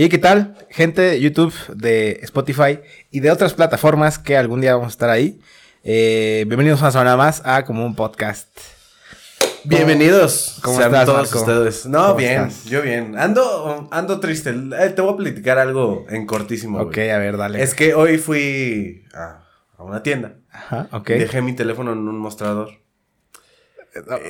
¿Y qué tal? Gente de YouTube, de Spotify y de otras plataformas que algún día vamos a estar ahí. Eh, bienvenidos una semana más a como un podcast. Bienvenidos. ¿Cómo estás, todos Marco? ustedes. No, ¿Cómo bien, estás? yo bien. Ando, ando triste. Eh, te voy a platicar algo en cortísimo. Ok, a ver, dale. Es que hoy fui a, a una tienda. Ajá, ok. Dejé mi teléfono en un mostrador.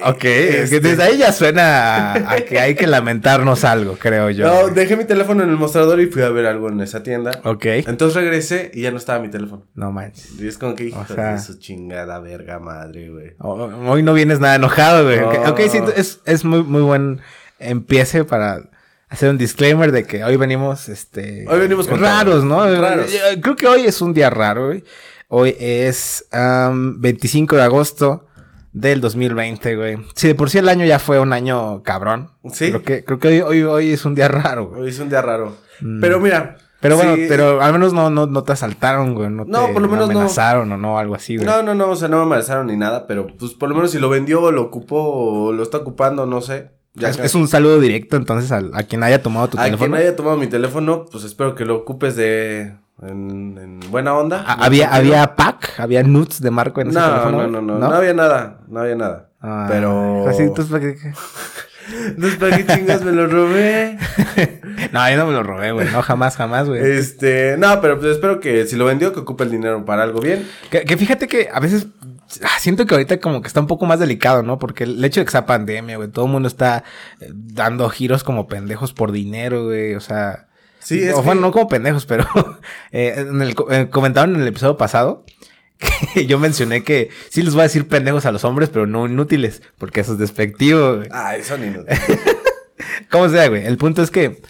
Ok, es que Este- desde ahí ya suena a, a que hay que lamentarnos algo, creo yo. No, dejé mi teléfono en el mostrador y fui a ver algo en esa tienda. Ok. Entonces regresé y ya no estaba mi teléfono. No manches. Y es como que hijo O sea- de su chingada verga madre, güey. Hoy no vienes nada enojado, güey. Ok, No. Ok, sí, es, es muy, muy buen empiece para hacer un disclaimer de que hoy venimos, este... Hoy venimos con Raros. ¿no? Raros. Creo que hoy es un día raro, güey. Hoy es am, 25 de agosto del 2020, güey. Sí, de por sí el año ya fue un año cabrón. Sí. Creo que, creo que hoy, hoy, hoy es un día raro, güey. Hoy es un día raro. Mm. Pero mira. Pero bueno, sí- pero al menos no, no, no te asaltaron, güey. No, No, te por lo menos no. amenazaron o no, algo así, güey. No, no, no, o sea, no me amenazaron ni nada, pero pues por lo menos si lo vendió o lo ocupó o lo está ocupando, no sé. Ya es, un saludo directo entonces a, quien haya tomado tu a teléfono. quien haya tomado mi teléfono, pues espero que lo ocupes de en, en buena onda. Ah, ¿Había, había pack? ¿Había nudes de Marco en ese no, teléfono? no, no, no, no, había nada, no había nada. Ah, pero Así, entonces, ¿para qué? Entonces, ¿para qué chingas me lo robé? no, yo no me lo robé, güey. No, jamás, jamás, güey. Este, no, pero pues espero que si lo vendió que ocupe el dinero para algo bien. Que, que fíjate que a veces ah, siento que ahorita como que está un poco más delicado, ¿no? Porque el hecho de que sea pandemia, güey, todo el mundo está eh, dando giros como pendejos por dinero, güey. O sea, Sí, es o, que- bueno, no como pendejos, pero eh, en el, eh, comentaron en el episodio pasado que yo mencioné que sí les voy a decir pendejos a los hombres, pero no inútiles, porque eso es despectivo, güey. Ay, son inútiles. Como sea, güey. El punto es que,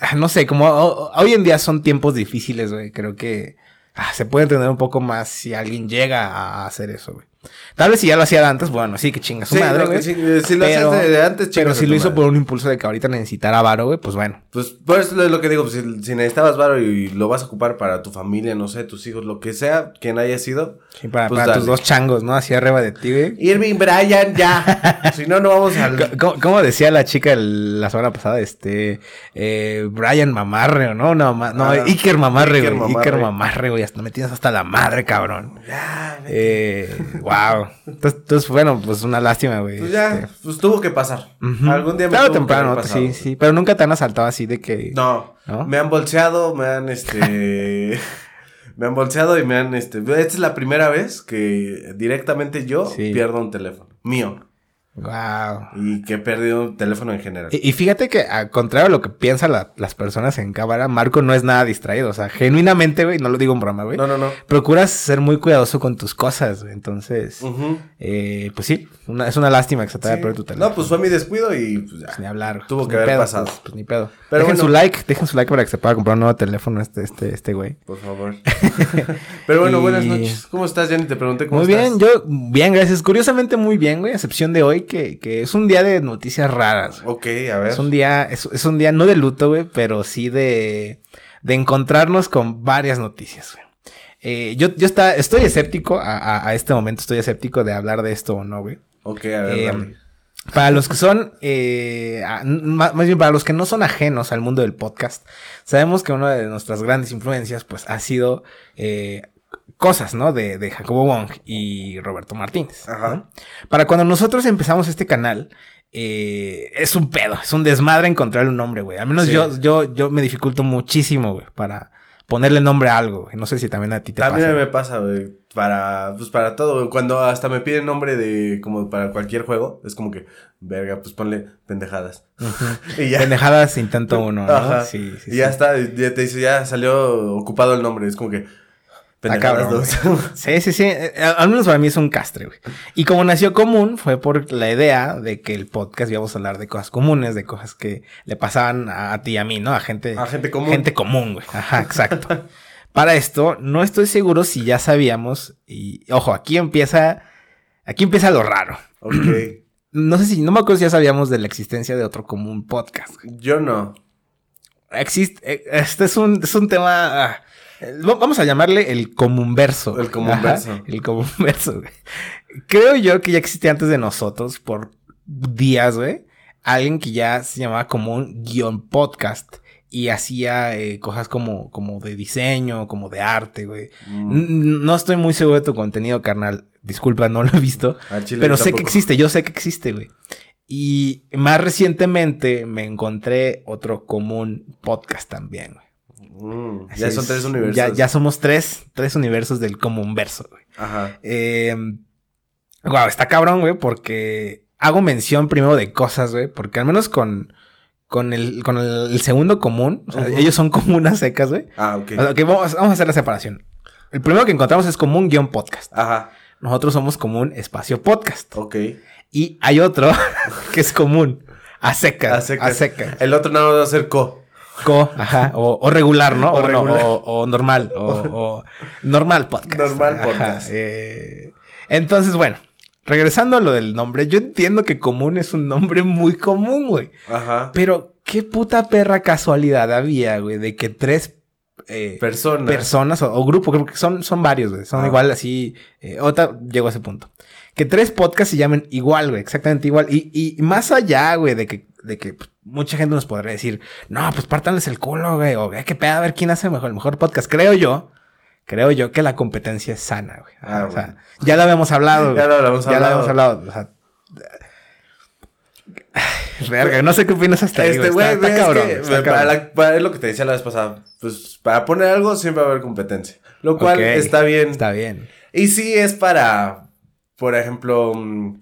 ah, no sé, como ho- hoy en día son tiempos difíciles, güey. Creo que ah, se puede entender un poco más si alguien llega a hacer eso, güey. Tal vez si ya lo hacía antes, bueno, sí, que chinga su Sí, madre, güey. sí, si lo Pero- hacías de antes, Pero chingas a si lo hizo madre. por un impulso de que ahorita necesitara varo, güey, pues bueno. Pues por eso es lo que digo, pues, si, si necesitabas varo y lo vas a ocupar para tu familia, no sé, tus hijos, lo que sea, quien haya sido. Sí, para, Pues para tus dos changos, ¿no? Así arriba de ti, güey. Irving, Brian, ya. si no, no vamos al... ¿Cómo, cómo decía la chica el- la semana pasada? Este, eh, Brian Mamarre, ¿no? No, ma- no Ah, Iker Mamarre, Iker güey. Mamarre. Iker Mamarre, güey. Hasta me tienes hasta la madre, cabrón. Ya. Eh, wow. Entonces, entonces, bueno, pues una lástima, güey. pues ya, Este, pues tuvo que pasar. Algún día me Claro, tuvo que temprano, pasado. sí, sí. Pero nunca te han asaltado así de que. No, ¿No? me han bolseado, me han, este... me han bolseado y me han, este... Esta es la primera vez que directamente yo Sí. pierdo un teléfono. Mío. Wow. Y que he perdido un teléfono en general. Y, y fíjate que, al contrario a lo que piensan la- las personas en cámara, Marco no es nada distraído. O sea, genuinamente, güey, no lo digo en broma, güey. No, no, no. Procuras ser muy cuidadoso con tus cosas, güey. Entonces, eh, pues sí, una- es una lástima que se te haya Sí. perdido tu teléfono. No, pues fue mi descuido y pues ya. Pues ni hablar. Tuvo Pues que haber pedo, pasado. Pues, pues ni pedo. Pero dejen bueno. su like, dejen su like para que se pueda comprar un nuevo teléfono este, este, este güey. Por favor. Pero bueno, Y- buenas noches. ¿Cómo estás, Jenny? Te pregunté cómo Muy estás. bien, yo, bien, gracias. Curiosamente muy bien, güey, a excepción de hoy, que, que es un día de noticias raras. güey. Ok, a ver. Es un día, es, es un día no de luto, güey, pero sí de, de encontrarnos con varias noticias, güey. Eh, yo, yo está, estoy escéptico a, a- a este momento, estoy escéptico de hablar de esto o no, güey. Ok, a ver, Eh, dale. Para los que son, eh, más, más bien para los que no son ajenos al mundo del podcast, sabemos que una de nuestras grandes influencias, pues, ha sido eh, cosas, ¿no? De, de Jacobo Wong y Roberto Martínez. Ajá. ¿no? Para cuando nosotros empezamos este canal, eh, es un pedo, es un desmadre encontrar un nombre, güey. Al menos Sí. yo, yo, yo me dificulto muchísimo, güey, para ponerle nombre a algo, güey. No sé si también a ti te También pasa. me pasa, güey. Para, pues para todo, güey. Cuando hasta me piden nombre de, como para cualquier juego, es como que, verga, pues ponle pendejadas. y ya. Pendejadas intento uno, ¿no? Ajá. Sí, sí, y ya sí. está, ya te dice, ya salió ocupado el nombre. Es como que, Pendejadas cabrón, dos. Sí, sí, sí. Eh, Al menos para mí es un castre, güey. Y como nació común, fue por la idea de que el podcast íbamos a hablar de cosas comunes, de cosas que le pasaban a, a ti y a mí, ¿no? A gente, A gente común. Gente común, güey. Ajá, exacto. para esto, no estoy seguro si ya sabíamos. Y ojo, aquí empieza. Aquí empieza lo raro. ok. No sé si, no me acuerdo si ya sabíamos de la existencia de otro común podcast. güey. Yo no. Existe, eh, este es un, es un tema. ah, eh, Vamos a llamarle el comunverso. El comunverso. Ajá, el comunverso, güey. Creo yo que ya existía antes de nosotros, por días, güey. Alguien que ya se llamaba común guion podcast. y hacía eh, cosas como, como de diseño, como de arte, güey. Mm. No estoy muy seguro de tu contenido, carnal. Disculpa, no lo he visto. Chile Pero sé que existe, yo sé que existe, güey. Y más recientemente me encontré otro común podcast también, güey. Mm, Ya son es. tres universos. Ya, ya somos tres, tres universos del común verso, güey. Ajá. Eh, wow, está cabrón, güey, porque hago mención primero de cosas, güey, porque al menos con, con, el, con el, segundo común, o sea, Ujú. ellos son comunas secas, güey. Ah, ok. O sea, que vamos, vamos a hacer la separación. El primero que encontramos es común guion podcast. Ajá. Nosotros somos común espacio podcast. Ok. Y hay otro que es común. A secas. A secas. A secas. El otro nada más va a ser co. Co, ajá. O, o regular, ¿no? O O, no, regular. o- o normal. O, normal podcast. Normal Ajá, podcast. eh, entonces, bueno. Regresando a lo del nombre, yo entiendo que común es un nombre muy común, güey. Ajá. Pero qué puta perra casualidad había, güey, de que tres eh, Persona. personas o, o grupo, creo que son, son varios, güey. Son Ah. igual así. Eh, otra llegó a ese punto. Que tres podcasts se llamen igual, güey, exactamente igual. Y, y más allá, güey, de que, de que pues, mucha gente nos podría decir, no, pues pártanles el culo, güey, o "Eh, qué pedo, a ver quién hace mejor, el mejor podcast. Creo yo, creo yo que la competencia es sana, güey. Ah, o sea, bueno. ya lo habíamos hablado. Ya lo habíamos Ya lo hablado. habíamos hablado. O sea, verga, no sé qué opinas hasta ahí, Este, güey. Está, está es cabrón. que, está para, cabrón. la- para- es lo que te decía la vez pasada. Pues para poner algo siempre va a haber competencia. Lo cual está bien. Está bien. Y sí es para, por ejemplo, mm,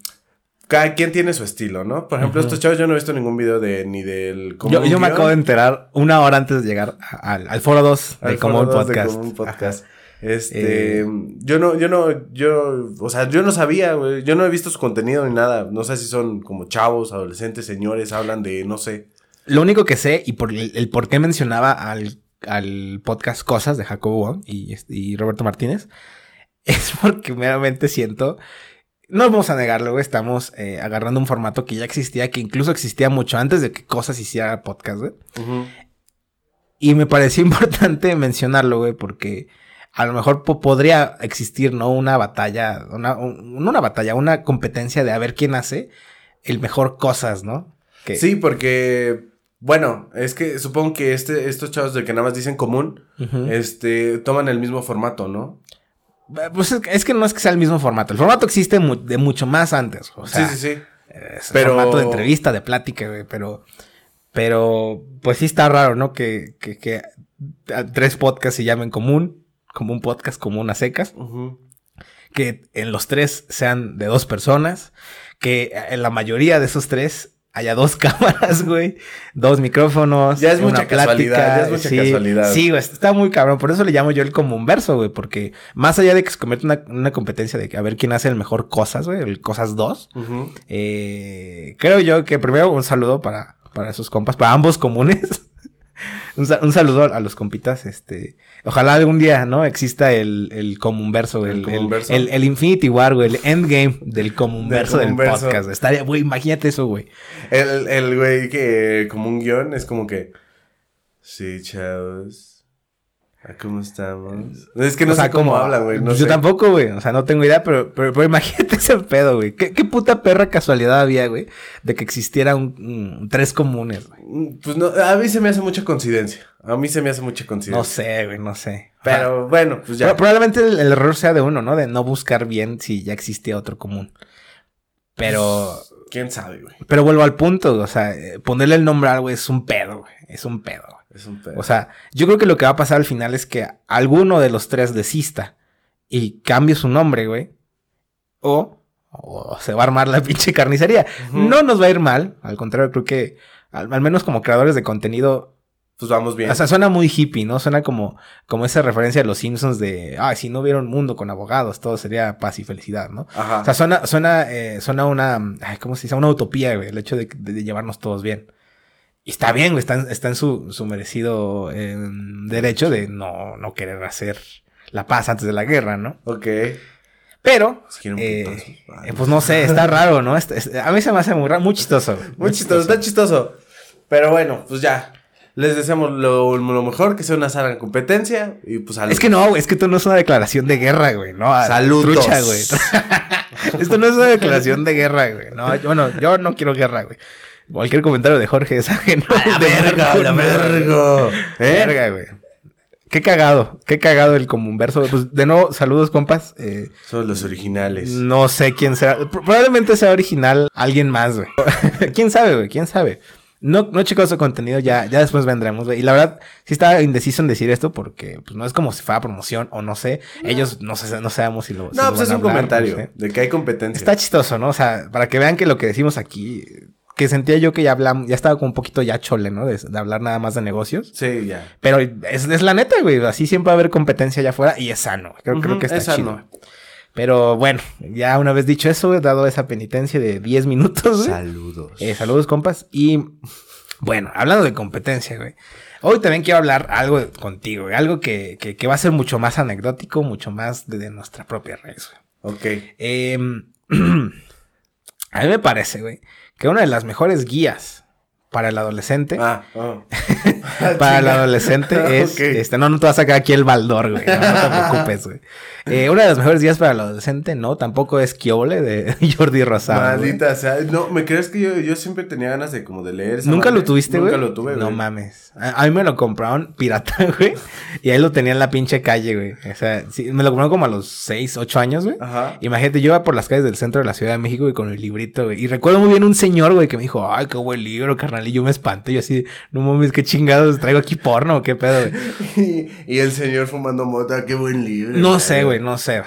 cada quien tiene su estilo, ¿no? Por ejemplo, estos chavos yo no he visto ningún video de ni del Yo, yo me acabo de enterar una hora antes de llegar al, al foro 2 de Común de Podcast. Podcast. Este, Eh. yo no, yo no, yo, o sea, yo no sabía, güey, yo no he visto su contenido ni nada, no sé si son como chavos, adolescentes, señores, hablan de, no sé. Lo único que sé y por el, el por qué mencionaba al, al podcast Cosas de Jacobo y, y Roberto Martínez es porque meramente siento, no vamos a negarlo, güey, estamos eh, agarrando un formato que ya existía, que incluso existía mucho antes de que Cosas hiciera podcast, güey. Y me pareció importante mencionarlo, güey, porque a lo mejor po- podría existir, ¿no? Una batalla, una, un- una batalla, una competencia de a ver quién hace el mejor cosas, ¿no? Que, Sí, porque, bueno, es que supongo que este, estos chavos de que nada más dicen común, este, toman el mismo formato, ¿no? Eh, Pues es, que- no es que sea el mismo formato. El formato existe de mucho más antes. O sea, sí, sí, sí. es Pero- formato de entrevista, de plática, güey. Pero, pero, pues sí está raro, ¿no? Que, que, que tres podcasts se llamen común, como un podcast común a secas. Que en los tres sean de dos personas, que en la mayoría de esos tres haya dos cámaras, güey, dos micrófonos, Ya es una mucha casualidad, ya es mucha sí, casualidad. Sí, güey, está muy cabrón, por eso le llamo yo el común verso, güey, porque más allá de que se convierta en una, una competencia de a ver quién hace el mejor cosas, güey, el cosas dos, eh, creo yo que primero un saludo para, para esos compas, para ambos comunes. un, un saludo a los compitas, este. Ojalá algún día, ¿no? Exista el, el comunverso, El el, el, comunverso. el, el Infinity War, güey, el endgame del comunverso del, comunverso. podcast. Estaría, güey, imagínate eso, güey. El, el güey que como un guion es como que, sí, chavos. ¿A ¿Cómo estamos? Es que no O sea, sé cómo hablan, güey. No Yo sé. tampoco, güey. O sea, no tengo idea, pero, pero, pero imagínate ese pedo, güey. ¿Qué, qué puta perra casualidad había, güey, de que existiera un, un- tres comunes, güey. Mm, Pues no, a mí se me hace mucha coincidencia. A mí se me hace mucha coincidencia. No sé, güey, no sé. Ajá. Pero bueno, pues ya. Pro- Probablemente el, el error sea de uno, ¿no? De no buscar bien si ya existía otro común. Pero, ¿Quién sabe, güey? pero vuelvo al punto, o sea, eh, ponerle el nombre a algo es un pedo, güey. Es un pedo. güey. Es un pedo. O sea, yo creo que lo que va a pasar al final es que alguno de los tres desista y cambie su nombre, güey. O, o se va a armar la pinche carnicería. No nos va a ir mal. Al contrario, creo que al, al menos como creadores de contenido pues vamos bien. o sea, suena muy hippie, ¿no? Suena como, como esa referencia de los Simpsons de, ah, si no hubiera un mundo con abogados, todo sería paz y felicidad, ¿no? Ajá. O sea, suena, suena, eh, suena una, ay, ¿cómo se dice? Una utopía, güey, el hecho de, de- de llevarnos todos bien. Y está bien, güey, está, en- está en su, su merecido eh, derecho de no, no querer hacer la paz antes de la guerra, ¿no? ok. Pero, eh, eh, pues no sé, está raro, ¿no? Está- es- a mí se me hace muy, raro, muy chistoso. Muy chistoso, está chistoso. Pero bueno, pues ya. Les deseamos lo, lo mejor, que sea una sana competencia. Y pues al Es que no, güey, es que esto no es una declaración de guerra, güey, no. a- Saludos. trucha, güey. esto no es una declaración de guerra, güey. No, bueno, yo no quiero guerra, güey. Cualquier comentario de Jorge es ajeno. La De verga, Marco, la verga. ¿Eh? Verga, güey. Qué cagado, qué cagado el común verso. Pues de nuevo, saludos, compas. Eh, Son los originales. no sé quién será. Pro- Probablemente sea original alguien más, güey. ¿Quién sabe, güey? ¿Quién sabe? No, no checado su contenido, ya, ya después vendremos, güey. Y la verdad, sí estaba indeciso en decir esto porque pues, no es como si fuera promoción o no sé. Ellos no sé, no sabemos si lo. si No, lo pues es a un hablar, comentario no sé. de que hay competencia. Está chistoso, ¿no? O sea, para que vean que lo que decimos aquí, que sentía yo que ya hablamos, ya estaba como un poquito ya chole, ¿no? De, de hablar nada más de negocios. Sí, ya. Pero es, es la neta, güey. Así siempre va a haber competencia allá afuera y es sano. Creo, creo que está es sano. chido. Pero bueno, ya una vez dicho eso, he dado esa penitencia de 10 minutos, güey. Saludos. Eh, saludos, compas. Y bueno, hablando de competencia, güey. Hoy también quiero hablar algo contigo, güey. Algo que, que, que va a ser mucho más anecdótico, mucho más de, de nuestra propia raíz, güey. Ok. Eh, a mí me parece, güey, que una de las mejores guías para el adolescente, Ah, oh. para el adolescente es, Ok. este, no, no te vas a sacar aquí el baldor, güey, no, no te preocupes, güey. Eh, una de las mejores guías para el adolescente, no, tampoco es Kiole de Jordi Rosado. güey. Maldita sea. No, ¿me crees que yo, yo siempre tenía ganas de como de leer esa ¿Nunca madre? lo tuviste, güey? Nunca lo tuve, No güey. mames. A, a mí me lo compraron pirata, güey. Y ahí lo tenía en la pinche calle, güey. O sea, sí, me lo compraron como a los 6, 8 años, güey. Ajá. Imagínate, yo iba por las calles del centro de la Ciudad de México, güey, con el librito, güey. Y recuerdo muy bien un señor, güey, que me dijo, ay, qué buen libro, carnal. Y yo me espanté. Yo así, no mames, qué chingados, traigo aquí porno, qué pedo, güey. y el señor fumando mota, qué buen libro. No sé, güey, no sé.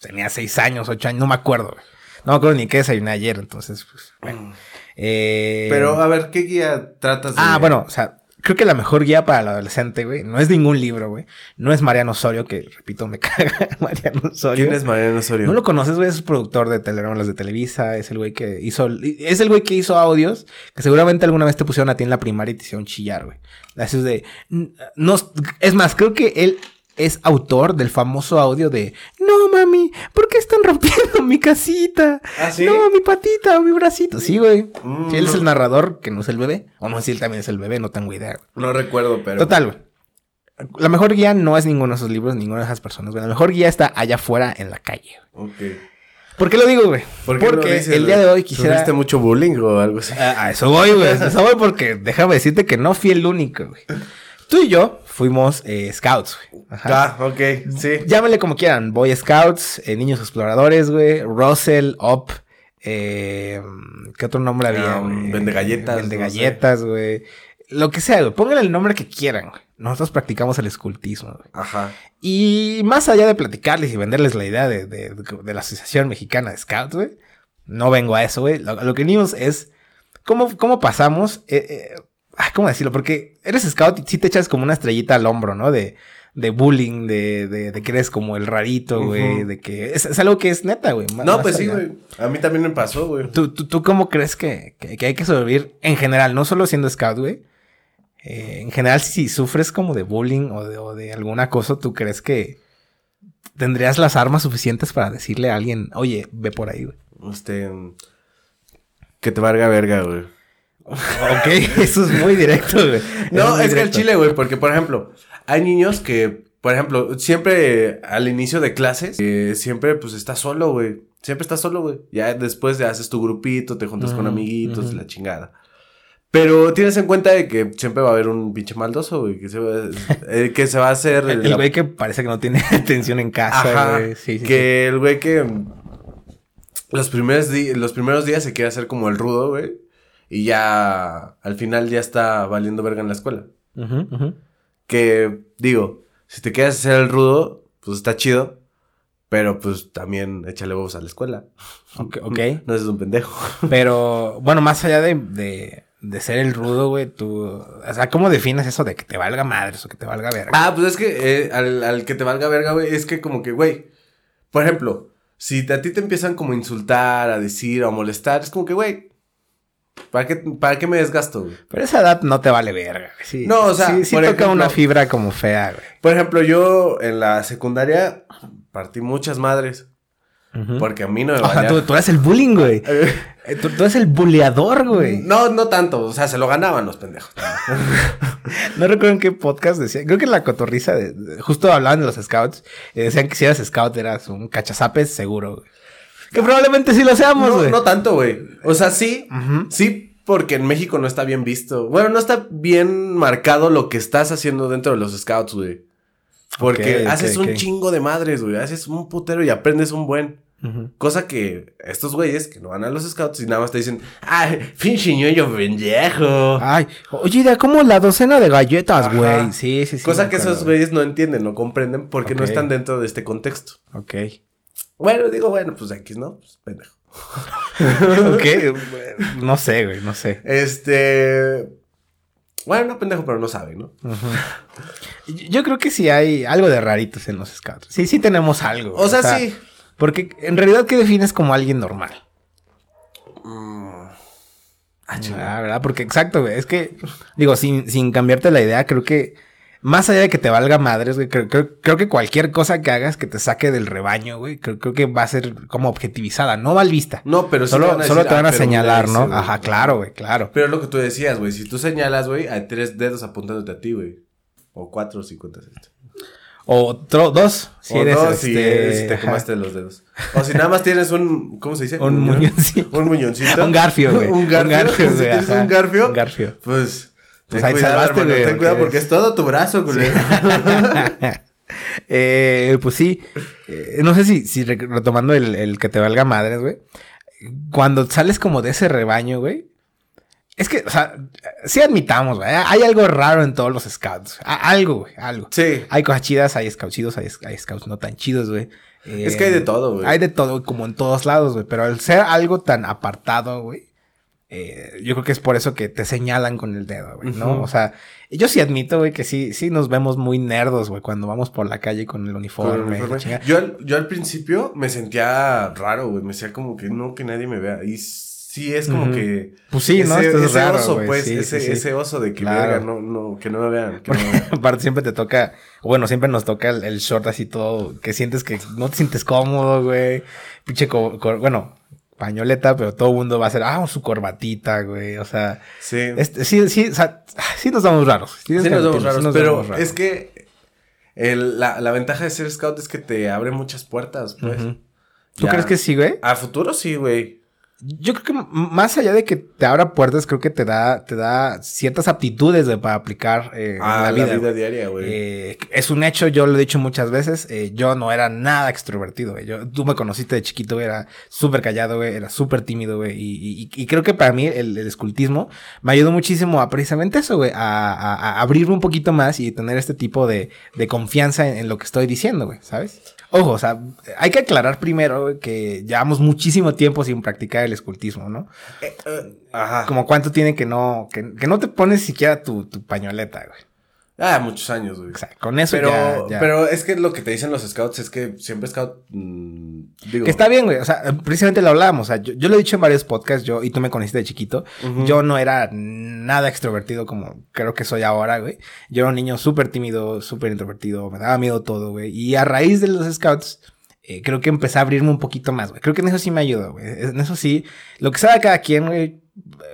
Tenía 6 años, 8 años, no me acuerdo, güey. No me acuerdo ni qué desayuné ayer, entonces, pues, bueno. Eh, Pero, a ver, ¿qué guía tratas de Ah, bueno, o sea, creo que la mejor guía para el adolescente, güey, no es ningún libro, güey. No es Mariano Osorio, que repito, me caga Mariano Osorio. ¿Quién es Mariano Osorio? No lo conoces, güey, es productor de telenovelas de Televisa, es el güey que hizo, es el güey que hizo audios que seguramente alguna vez te pusieron a ti en la primaria y te hicieron chillar, güey. Así es de, no, es más, creo que él es autor del famoso audio de, no mami, ¿por qué están rompiendo mi casita? ¿Ah, sí? No, mi patita mi bracito. Sí, güey. Mm. Sí, él es el narrador, que no es el bebé. O no si él también es el bebé, no tengo idea. No recuerdo, pero. Total, güey. La mejor guía no es ninguno de esos libros, ninguna de esas personas, güey. La mejor guía está allá afuera en la calle. Ok. ¿Por qué lo digo, güey? ¿Por qué lo porque dices, el día de hoy quisiera... ¿Sufriste mucho bullying o algo así? A, a eso voy, güey. A eso voy porque déjame decirte que no fui el único, güey. Tú y yo fuimos eh, scouts, güey. Ajá. Ah, ok, sí. Llámenle como quieran. Boy Scouts, eh, Niños Exploradores, güey. Russell, Up. Eh, ¿Qué otro nombre había, Ah, güey? Vende galletas, Vende no galletas, güey. Lo que sea, güey. Pónganle el nombre que quieran, güey. Nosotros practicamos el escultismo, güey. Ajá. Y más allá de platicarles y venderles la idea de, de- de la Asociación Mexicana de Scouts, güey. No vengo a eso, güey. Lo, lo que venimos es cómo, cómo pasamos. eh, eh, ay, ¿Cómo decirlo? Porque eres scout y sí te echas como una estrellita al hombro, ¿no? De, de bullying, de, de, de que eres como el rarito, güey. De que es, es algo que es neta, güey. No, pues sí, güey. A mí también me pasó, güey. ¿Tú, tú, tú cómo crees que, que, que hay que sobrevivir en general? No solo siendo scout, güey. Eh, en general, si sufres como de bullying o de, o de algún acoso, ¿tú crees que tendrías las armas suficientes para decirle a alguien, oye, ve por ahí, güey? Este. Que te valga verga, güey. Ok, eso es muy directo, güey. No, es que el directo. chile, güey, porque por ejemplo, hay niños que, por ejemplo, siempre al inicio de clases, eh, siempre pues estás solo, güey. Siempre estás solo, güey. Ya después ya haces tu grupito, te juntas con amiguitos, la chingada. Pero tienes en cuenta de que siempre va a haber un pinche maldoso, güey, que se va, eh, que se va a hacer El, el la- güey que parece que no tiene atención en casa, Ajá, güey. Sí, sí, que el güey que los primeros, los primeros días se quiere hacer como el rudo, güey. Y ya al final ya está valiendo verga en la escuela. Que digo, si te quieres hacer el rudo, pues está chido. Pero pues también échale huevos a la escuela. Ok, ok. No seas un pendejo. Pero, bueno, más allá de, de, de ser el rudo, güey, tú... O sea, ¿cómo defines eso de que te valga madres o que te valga verga? Ah, pues es que eh, al, al que te valga verga, güey, es que como que, güey, por ejemplo, si te- a ti te empiezan como a insultar, a decir, a molestar, es como que, güey, ¿para qué, ¿para qué me desgasto, güey? Pero esa edad no te vale verga. güey. Sí, No, o sea, sí, sí toca ejemplo- una fibra como fea, güey. Por ejemplo, yo en la secundaria partí muchas madres. Porque a mí no me O sea, valía. tú, tú eres el bullying, güey. Eh, Tú, tú eres el buleador, güey. No, no tanto. O sea, se lo ganaban los pendejos. No recuerdo en qué podcast decía. Creo que en la cotorriza, de, de- justo hablaban de los scouts. Y decían que si eras scout eras un cachazapes seguro, güey. Que probablemente sí lo seamos, No, güey. no tanto, güey. O sea, sí. Sí, porque en México no está bien visto. Bueno, no está bien marcado lo que estás haciendo dentro de los scouts, güey. Porque haces un chingo de madres, güey. Haces un putero y aprendes un buen. Cosa que estos güeyes que no van a los scouts y nada más te dicen, ay, pinche ñoño pendejo. Ay, oye, ¿de cómo la docena de galletas, güey? Sí, sí, sí. Cosa que acuerdo, esos güeyes no entienden, no comprenden porque no están dentro de este contexto. Ok. Bueno, digo, bueno, pues X, ¿no? Pues pendejo. ok, no sé, güey, no sé. Este. Bueno, no pendejo, pero no sabe, ¿no? Yo creo que sí hay algo de raritos en los scouts. Sí, sí tenemos algo. O sea, sí. Porque en realidad, ¿qué defines como alguien normal? Mm. Ah, ¿verdad? Porque exacto, güey. Es que, digo, sin, sin cambiarte la idea, creo que más allá de que te valga madres, güey, creo, creo- creo que cualquier cosa que hagas que te saque del rebaño, güey, creo, creo que va a ser como objetivizada, no mal vista. No, pero sí solo, te van a solo te van "Ah, a señalar, ¿no? ese, güey". Ajá, claro, güey, claro. Pero es lo que tú decías, güey. Si tú señalas, güey, hay tres dedos apuntándote a ti, güey. O cuatro, si cuentas esto. O otro, dos, si o eres dos, este, si te comaste los dedos. O si nada más tienes un. ¿Cómo se dice? Un muñoncito. Un muñoncito. Un garfio, güey. un garfio. Un garfio, si güey, tienes un garfio. Un garfio. Pues. Pues ten ahí cuidado, salvaste, hermano, güey, Ten cuidado porque es todo tu brazo, güey. eh, pues sí, eh, no sé si, si re- retomando el, el que te valga madres, güey. Cuando sales como de ese rebaño, güey. Es que, o sea, sí admitamos, güey. Hay algo raro en todos los scouts. Algo, güey, algo. Sí. Hay cosas chidas, hay scouts chidos, hay, hay scouts no tan chidos, güey. Es Eh, que hay de todo, güey. Hay de todo, como en todos lados, güey. Pero al ser algo tan apartado, güey. Eh, yo creo que es por eso que te señalan con el dedo, güey, ¿no? O sea, yo sí admito, güey, que sí, sí nos vemos muy nerdos, güey, cuando vamos por la calle con el Con uniforme. el uniforme. la chingada. Yo, al- yo al principio me sentía raro, güey. Me decía como que no, que nadie me vea. Y sí es como que. Pues sí, ¿no? Ese, Esto es ese raro, oso, pues. Sí, ese, sí, sí. ese oso de que Claro. verga, no, no, que no me vean. que no- Aparte siempre te toca, bueno, siempre nos toca el, el short así todo, que sientes que no te sientes cómodo, güey. Pinche, bueno, pañoleta, pero todo el mundo va a hacer, ah, su corbatita, güey. O sea, Sí. este, sí, sí, o sea, sí nos damos raros. Sí nos vemos raros, nos pero raros. es que el- la, la ventaja de ser scout es que te abre muchas puertas, pues. ¿Tú Ya. crees que sí, güey? A futuro sí, güey. Yo creo que más allá de que te abra puertas, creo que te da, te da ciertas aptitudes de, para aplicar eh, A en la vida. güey. diaria, güey. Eh, es un hecho, yo lo he dicho muchas veces, eh, yo no era nada extrovertido, güey. Yo, tú me conociste de chiquito, güey, era súper callado, güey, era súper tímido, güey. Y, y- y creo que para mí el, el escultismo me ayudó muchísimo a precisamente eso, güey, a, a- a abrirme un poquito más y tener este tipo de, de confianza en, en lo que estoy diciendo, güey, ¿sabes? Ojo, o sea, hay que aclarar primero que llevamos muchísimo tiempo sin practicar el escultismo, ¿no? Eh, eh, ajá. Como cuánto tiene que no, que, que no te pones siquiera tu, tu pañoleta, güey. Ah, muchos años, güey. O sea, con eso Pero, ya, ya. pero es que lo que te dicen los scouts es que siempre scout. mm, digo. Que está bien, güey. O sea, precisamente lo hablábamos. O sea, yo, yo lo he dicho en varios podcasts, yo, y tú me conociste de chiquito. Yo no era nada extrovertido como creo que soy ahora, güey. Yo era un niño súper tímido, súper introvertido, me daba miedo todo, güey. Y a raíz de los scouts, eh, creo que empecé a abrirme un poquito más, güey. Creo que en eso sí me ayudó, güey. En eso sí, lo que sabe cada quien, güey,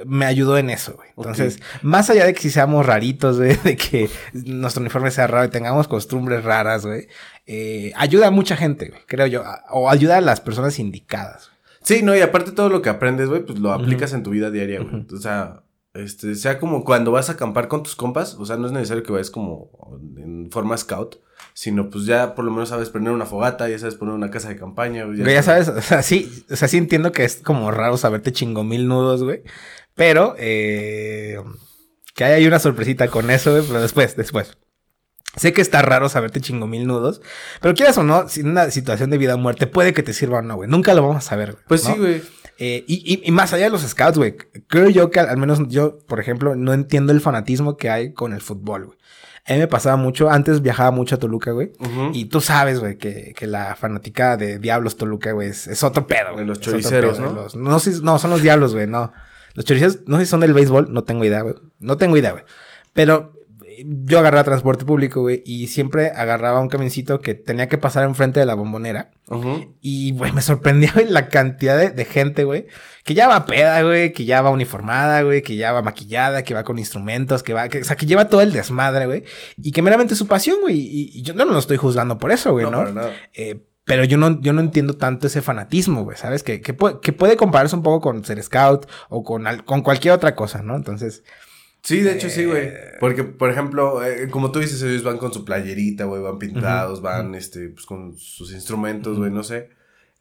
me ayudó en eso, güey. Entonces, más allá de que si seamos raritos, güey, de que nuestro uniforme sea raro y tengamos costumbres raras, güey, eh, ayuda a mucha gente, güey, creo yo. a- O ayuda a las personas indicadas. güey. Sí, no, y aparte todo lo que aprendes, güey, pues lo aplicas en tu vida diaria, güey. O sea, este, sea como cuando vas a acampar con tus compas, o sea, no es necesario que vayas como en forma scout, sino pues ya por lo menos sabes prender una fogata, ya sabes poner una casa de campaña, güey. Ya sabes, o sea, sí, o sea, sí entiendo que es como raro saberte chingo mil nudos, güey. Pero, eh, que hay una sorpresita con eso, güey, pero después, después. Sé que está raro saberte chingo mil nudos, pero quieras o no, si en una situación de vida o muerte puede que te sirva o no, güey. Nunca lo vamos a saber, güey. Pues ¿no? sí, güey. Eh, y, y- y más allá de los scouts, güey, creo yo que al, al menos yo, por ejemplo, no entiendo el fanatismo que hay con el fútbol, güey. A mí me pasaba mucho, antes viajaba mucho a Toluca, güey. Y tú sabes, güey, que, que la fanática de Diablos Toluca, güey, es, es otro pedo, güey. Los choriceros, pedo, ¿no? Los- no, sé si- no, son los Diablos, güey, no. Los choriceros, no sé si son del béisbol, no tengo idea, güey. No tengo idea, güey. Pero yo agarraba transporte público, güey, y siempre agarraba un camioncito que tenía que pasar enfrente de la bombonera. Y, güey, me sorprendió güey, la cantidad de, de gente, güey, que ya va peda, güey, que ya va uniformada, güey, que ya va maquillada, que va con instrumentos, que va, que, o sea, que lleva todo el desmadre, güey, y que meramente es su pasión, güey, y, y yo no lo estoy juzgando por eso, güey, No, ¿no? Eh, Pero yo no, yo no entiendo tanto ese fanatismo, güey, ¿sabes? Que, que, puede, que puede compararse un poco con ser scout o con, con cualquier otra cosa, ¿no? Entonces... Sí, de hecho sí, güey. Eh, Porque, por ejemplo, eh, como tú dices, ellos van con su playerita, güey, van pintados, van, este, pues con sus instrumentos, güey, no sé.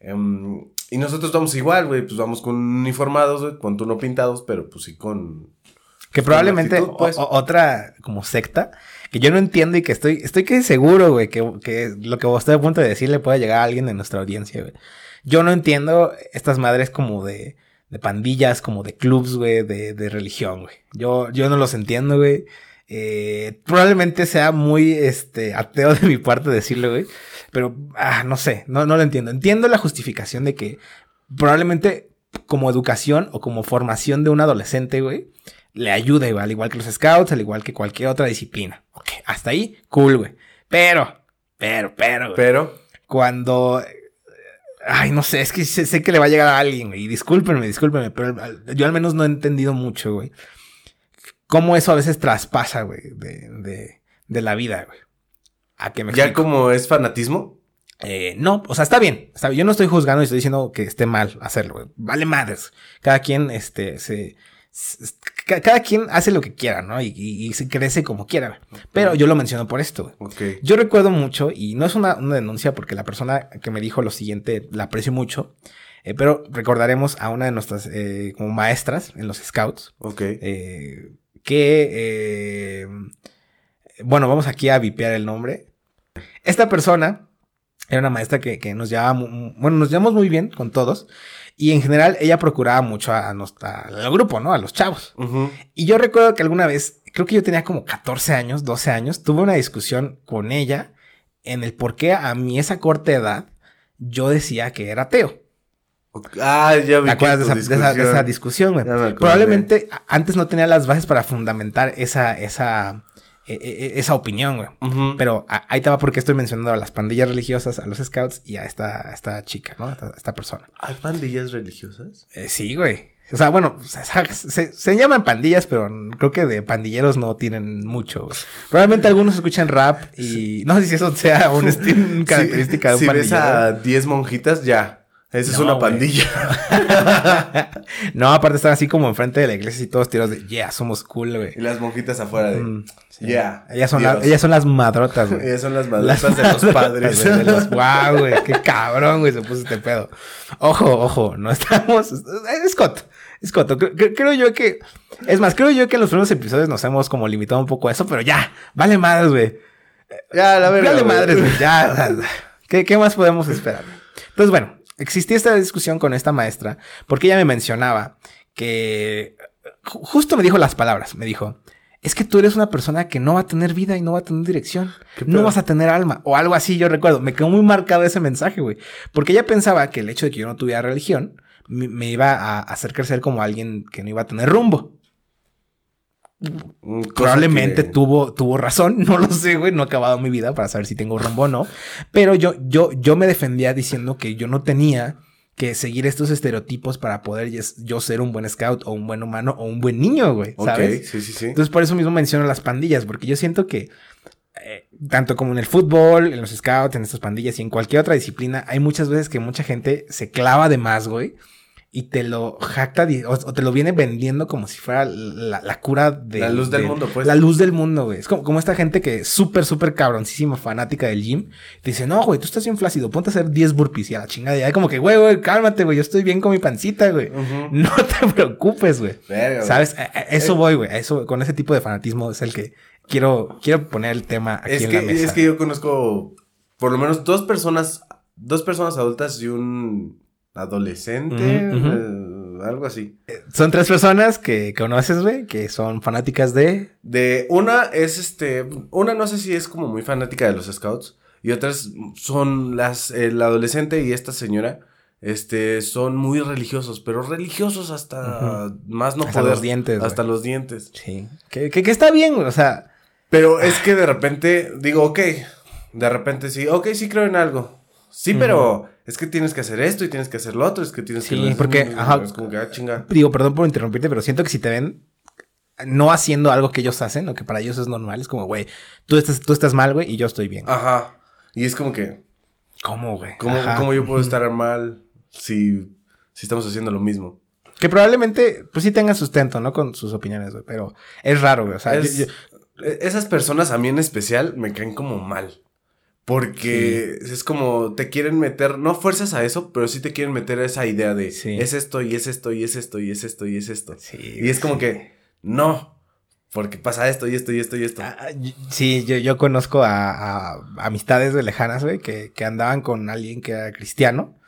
Em, y nosotros vamos igual, güey, pues vamos con uniformados, güey, con tú no pintados, pero pues sí con... Que probablemente pues. otra como secta que yo no entiendo y que estoy, estoy que seguro, güey, que, que lo que vos estoy a punto de decir le puede llegar a alguien de nuestra audiencia, güey. Yo no entiendo estas madres como de, de pandillas, como de clubs, güey, de, de religión, güey. Yo, yo no los entiendo, güey. Eh, probablemente sea muy, este, ateo de mi parte decirlo, güey. Pero, ah, no sé, no, no lo entiendo. Entiendo la justificación de que probablemente como educación o como formación de un adolescente, güey, le ayude, güey, al igual que los scouts, al igual que cualquier otra disciplina. Ok, hasta ahí, cool, güey. Pero, pero, pero, güey. Pero. Cuando. Ay, no sé, es que sé, que le va a llegar a alguien, güey. Y discúlpenme, discúlpenme, pero yo al menos no he entendido mucho, güey. Cómo eso a veces traspasa, güey, de, de, de la vida, güey. ¿A qué me ¿Ya como es fanatismo? Eh, no, o sea, está bien, está bien. Yo no estoy juzgando y estoy diciendo que esté mal hacerlo, güey. Vale madres. Cada quien, este, se cada quien hace lo que quiera, ¿no? Y, se crece como quiera. Pero yo lo menciono por esto. Yo recuerdo mucho, y no es una, denuncia porque la persona que me dijo lo siguiente la aprecio mucho, eh, pero recordaremos a una de nuestras eh, como maestras en los scouts. Ok. Eh, que, bueno, vamos aquí a vipear el nombre. Esta persona era una maestra que, que nos llevaba, bueno, nos llevamos muy bien con todos. Y en general ella procuraba mucho a, al grupo, ¿no? A los chavos. Y yo recuerdo que alguna vez, creo que yo tenía como 14 años, 12 años, tuve una discusión con ella en el por qué a mi esa corta edad yo decía que era ateo. Ah, ya vi. ¿Te acuerdas de esa, discusión, güey? Probablemente antes no tenía las bases para fundamentar esa, esa, esa opinión, güey. Pero ahí estaba porque estoy mencionando a las pandillas religiosas, a los scouts y a esta, esta chica, ¿no? A esta, persona. ¿Hay pandillas religiosas? Eh, sí, güey. O sea, bueno, se, se, llaman pandillas, pero creo que de pandilleros no tienen mucho. Probablemente algunos escuchan rap y no sé si eso sea un estilo, característica de un si ves a 10 monjitas, ya. Esa es una pandilla. no, aparte están así como enfrente de la iglesia y todos tiros de, yeah, somos cool, güey. Y las monjitas afuera de, mm, yeah. Ellas son, ellas son las madrotas, güey. ellas son las madrotas de los padres. de los, wow, güey, qué cabrón, güey, se puso este pedo. Ojo, ojo, no estamos, es Scott. Scott, creo yo que, es más, creo yo que en los primeros episodios nos hemos como limitado un poco a eso, pero ya, vale madres, güey. Ya, la verdad. Vale madres, güey, ya. ¿qué, ¿Qué más podemos esperar? Entonces, bueno, existía esta discusión con esta maestra porque ella me mencionaba que justo me dijo las palabras, me dijo, es que tú eres una persona que no va a tener vida y no va a tener dirección, no vas a tener alma o algo así, yo recuerdo, me quedó muy marcado ese mensaje, güey, porque ella pensaba que el hecho de que yo no tuviera religión me, iba a hacer crecer como alguien que no iba a tener rumbo. Mm, Probablemente tuvo, tuvo razón, no lo sé, güey, no he acabado mi vida para saber si tengo rumbo o no. Pero yo, yo, yo me defendía diciendo que yo no tenía que seguir estos estereotipos para poder yo ser un buen scout o un buen humano o un buen niño, güey. ¿Sabes? sí, sí, sí. Entonces por eso mismo menciono las pandillas, porque yo siento que eh, tanto como en el fútbol, en los scouts, en estas pandillas y en cualquier otra disciplina, hay muchas veces que mucha gente se clava de más, güey y te lo jacta o, te lo viene vendiendo como si fuera la, cura de la luz del mundo, pues. La luz del mundo, güey. Es como, como esta gente que es súper, súper cabroncísima fanática del gym. Te dice, no, güey, tú estás bien flácido, ponte a hacer 10 burpees y a la chingada. Y hay como que, güey, güey, cálmate, güey, yo estoy bien con mi pancita, güey. No te preocupes, güey. ¿Sabes? eso voy, güey. Eso, con ese tipo de fanatismo es el que quiero, quiero poner el tema aquí es en que, la mesa. Es que yo conozco por lo menos dos personas, dos personas adultas y un adolescente, eh, algo así. Eh, son tres personas que conoces, güey, que son fanáticas de... De una es este, una no sé si es como muy fanática de los scouts y otras son las, el adolescente y esta señora. Este, son muy religiosos, pero religiosos hasta más no hasta los dientes. Hasta los dientes. Sí. Que, que, está bien, o sea. Pero es que de repente digo, ok, de repente sí, ok, sí creo en algo. Sí, pero es que tienes que hacer esto y tienes que hacer lo otro, es que tienes que... Sí, porque, ajá, es como que, ah, chinga. Digo, perdón por interrumpirte, pero siento que si te ven no haciendo algo que ellos hacen, o que para ellos es normal, es como, güey, tú estás, tú estás mal, güey, y yo estoy bien. Ajá. Y es como que... ¿Cómo, güey? ¿Cómo, cómo yo puedo estar mal si, si estamos haciendo lo mismo? Que probablemente, pues sí tengan sustento, ¿no? Con sus opiniones, güey. Pero es raro, güey. O sea, Es- yo- yo- e- Esas personas a mí en especial me caen como mal. Porque es como te quieren meter, no fuerzas a eso, pero sí te quieren meter a esa idea de Sí. es esto y es esto y es esto y es esto y es esto. sí, Y es como que no, porque pasa esto y esto y esto y esto. Ah, y- Sí, yo, yo conozco a, a amistades de lejanas, güey, que, que andaban con alguien que era cristiano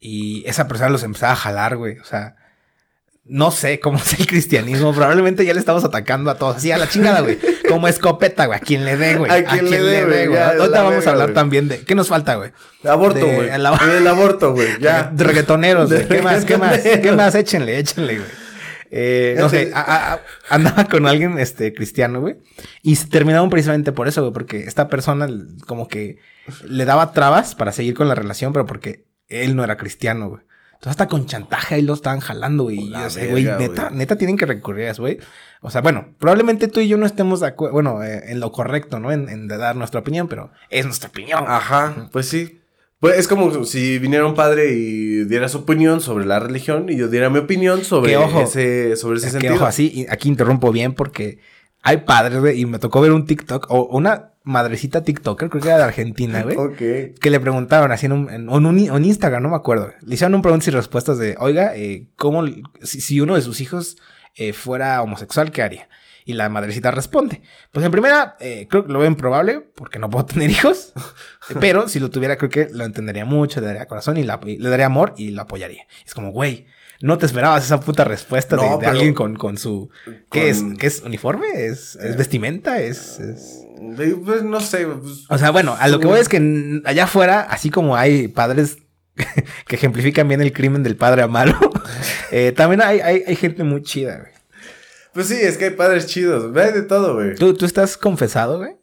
y esa persona los empezaba a jalar, güey. O sea, no sé cómo es el cristianismo. Probablemente ya le estamos atacando a todos. Así a la chingada, güey. Como escopeta, güey. A quien le dé, güey. A quien le dé, güey, Ahorita vamos a hablar también de. ¿Qué nos falta, güey? Aborto, güey. el ab- El aborto, güey. Ya. De reggaetoneros, güey. ¿Qué más? ¿Qué más? ¿Qué más? Échenle, échenle, güey. Eh, no sé, a- a- a- andaba con alguien este, cristiano, güey. Y se terminaron precisamente por eso, güey. Porque esta persona como que le daba trabas para seguir con la relación, pero porque él no era cristiano, güey. Entonces hasta con chantaje ahí lo estaban jalando, güey. Y La yo sé, güey, verga, neta, neta tienen que recurrir a eso, güey. O sea, bueno, probablemente tú y yo no estemos de acuerdo, bueno, eh, en lo correcto, ¿no? En, dar nuestra opinión, pero es nuestra opinión. Ajá, pues sí. Pues es como si viniera un padre y diera su opinión sobre la religión y yo diera mi opinión sobre Que ojo, ese, sobre ese Es que, sentido. ojo, así, aquí interrumpo bien porque hay padres, güey, y me tocó ver un TikTok, o una madrecita TikToker, creo que era de Argentina, güey, Ok. que le preguntaron así en un, en, en un, en Instagram, no me acuerdo. Le hicieron un preguntas y respuestas de, oiga, eh, ¿cómo, si, si uno de sus hijos eh, fuera homosexual, qué haría? Y la madrecita responde. Pues en primera, eh, creo que lo veo improbable porque no puedo tener hijos. pero si lo tuviera, creo que lo entendería mucho, le daría corazón y la- y le daría amor y lo apoyaría. Es como, güey, no te esperabas esa puta respuesta de, No, de pero- alguien con, con su. ¿Qué Con- es? ¿Qué es? ¿Uniforme? ¿Es, es Eh. vestimenta? ¿Es, es- Eh, Pues no sé. pues, O sea, bueno, a lo que voy es que allá afuera, así como hay padres que ejemplifican bien el crimen del padre a malo, eh, también hay, hay, hay gente muy chida, güey. Pues sí, es que hay padres chidos. Ve de todo, güey. ¿Tú, tú estás confesado, güey?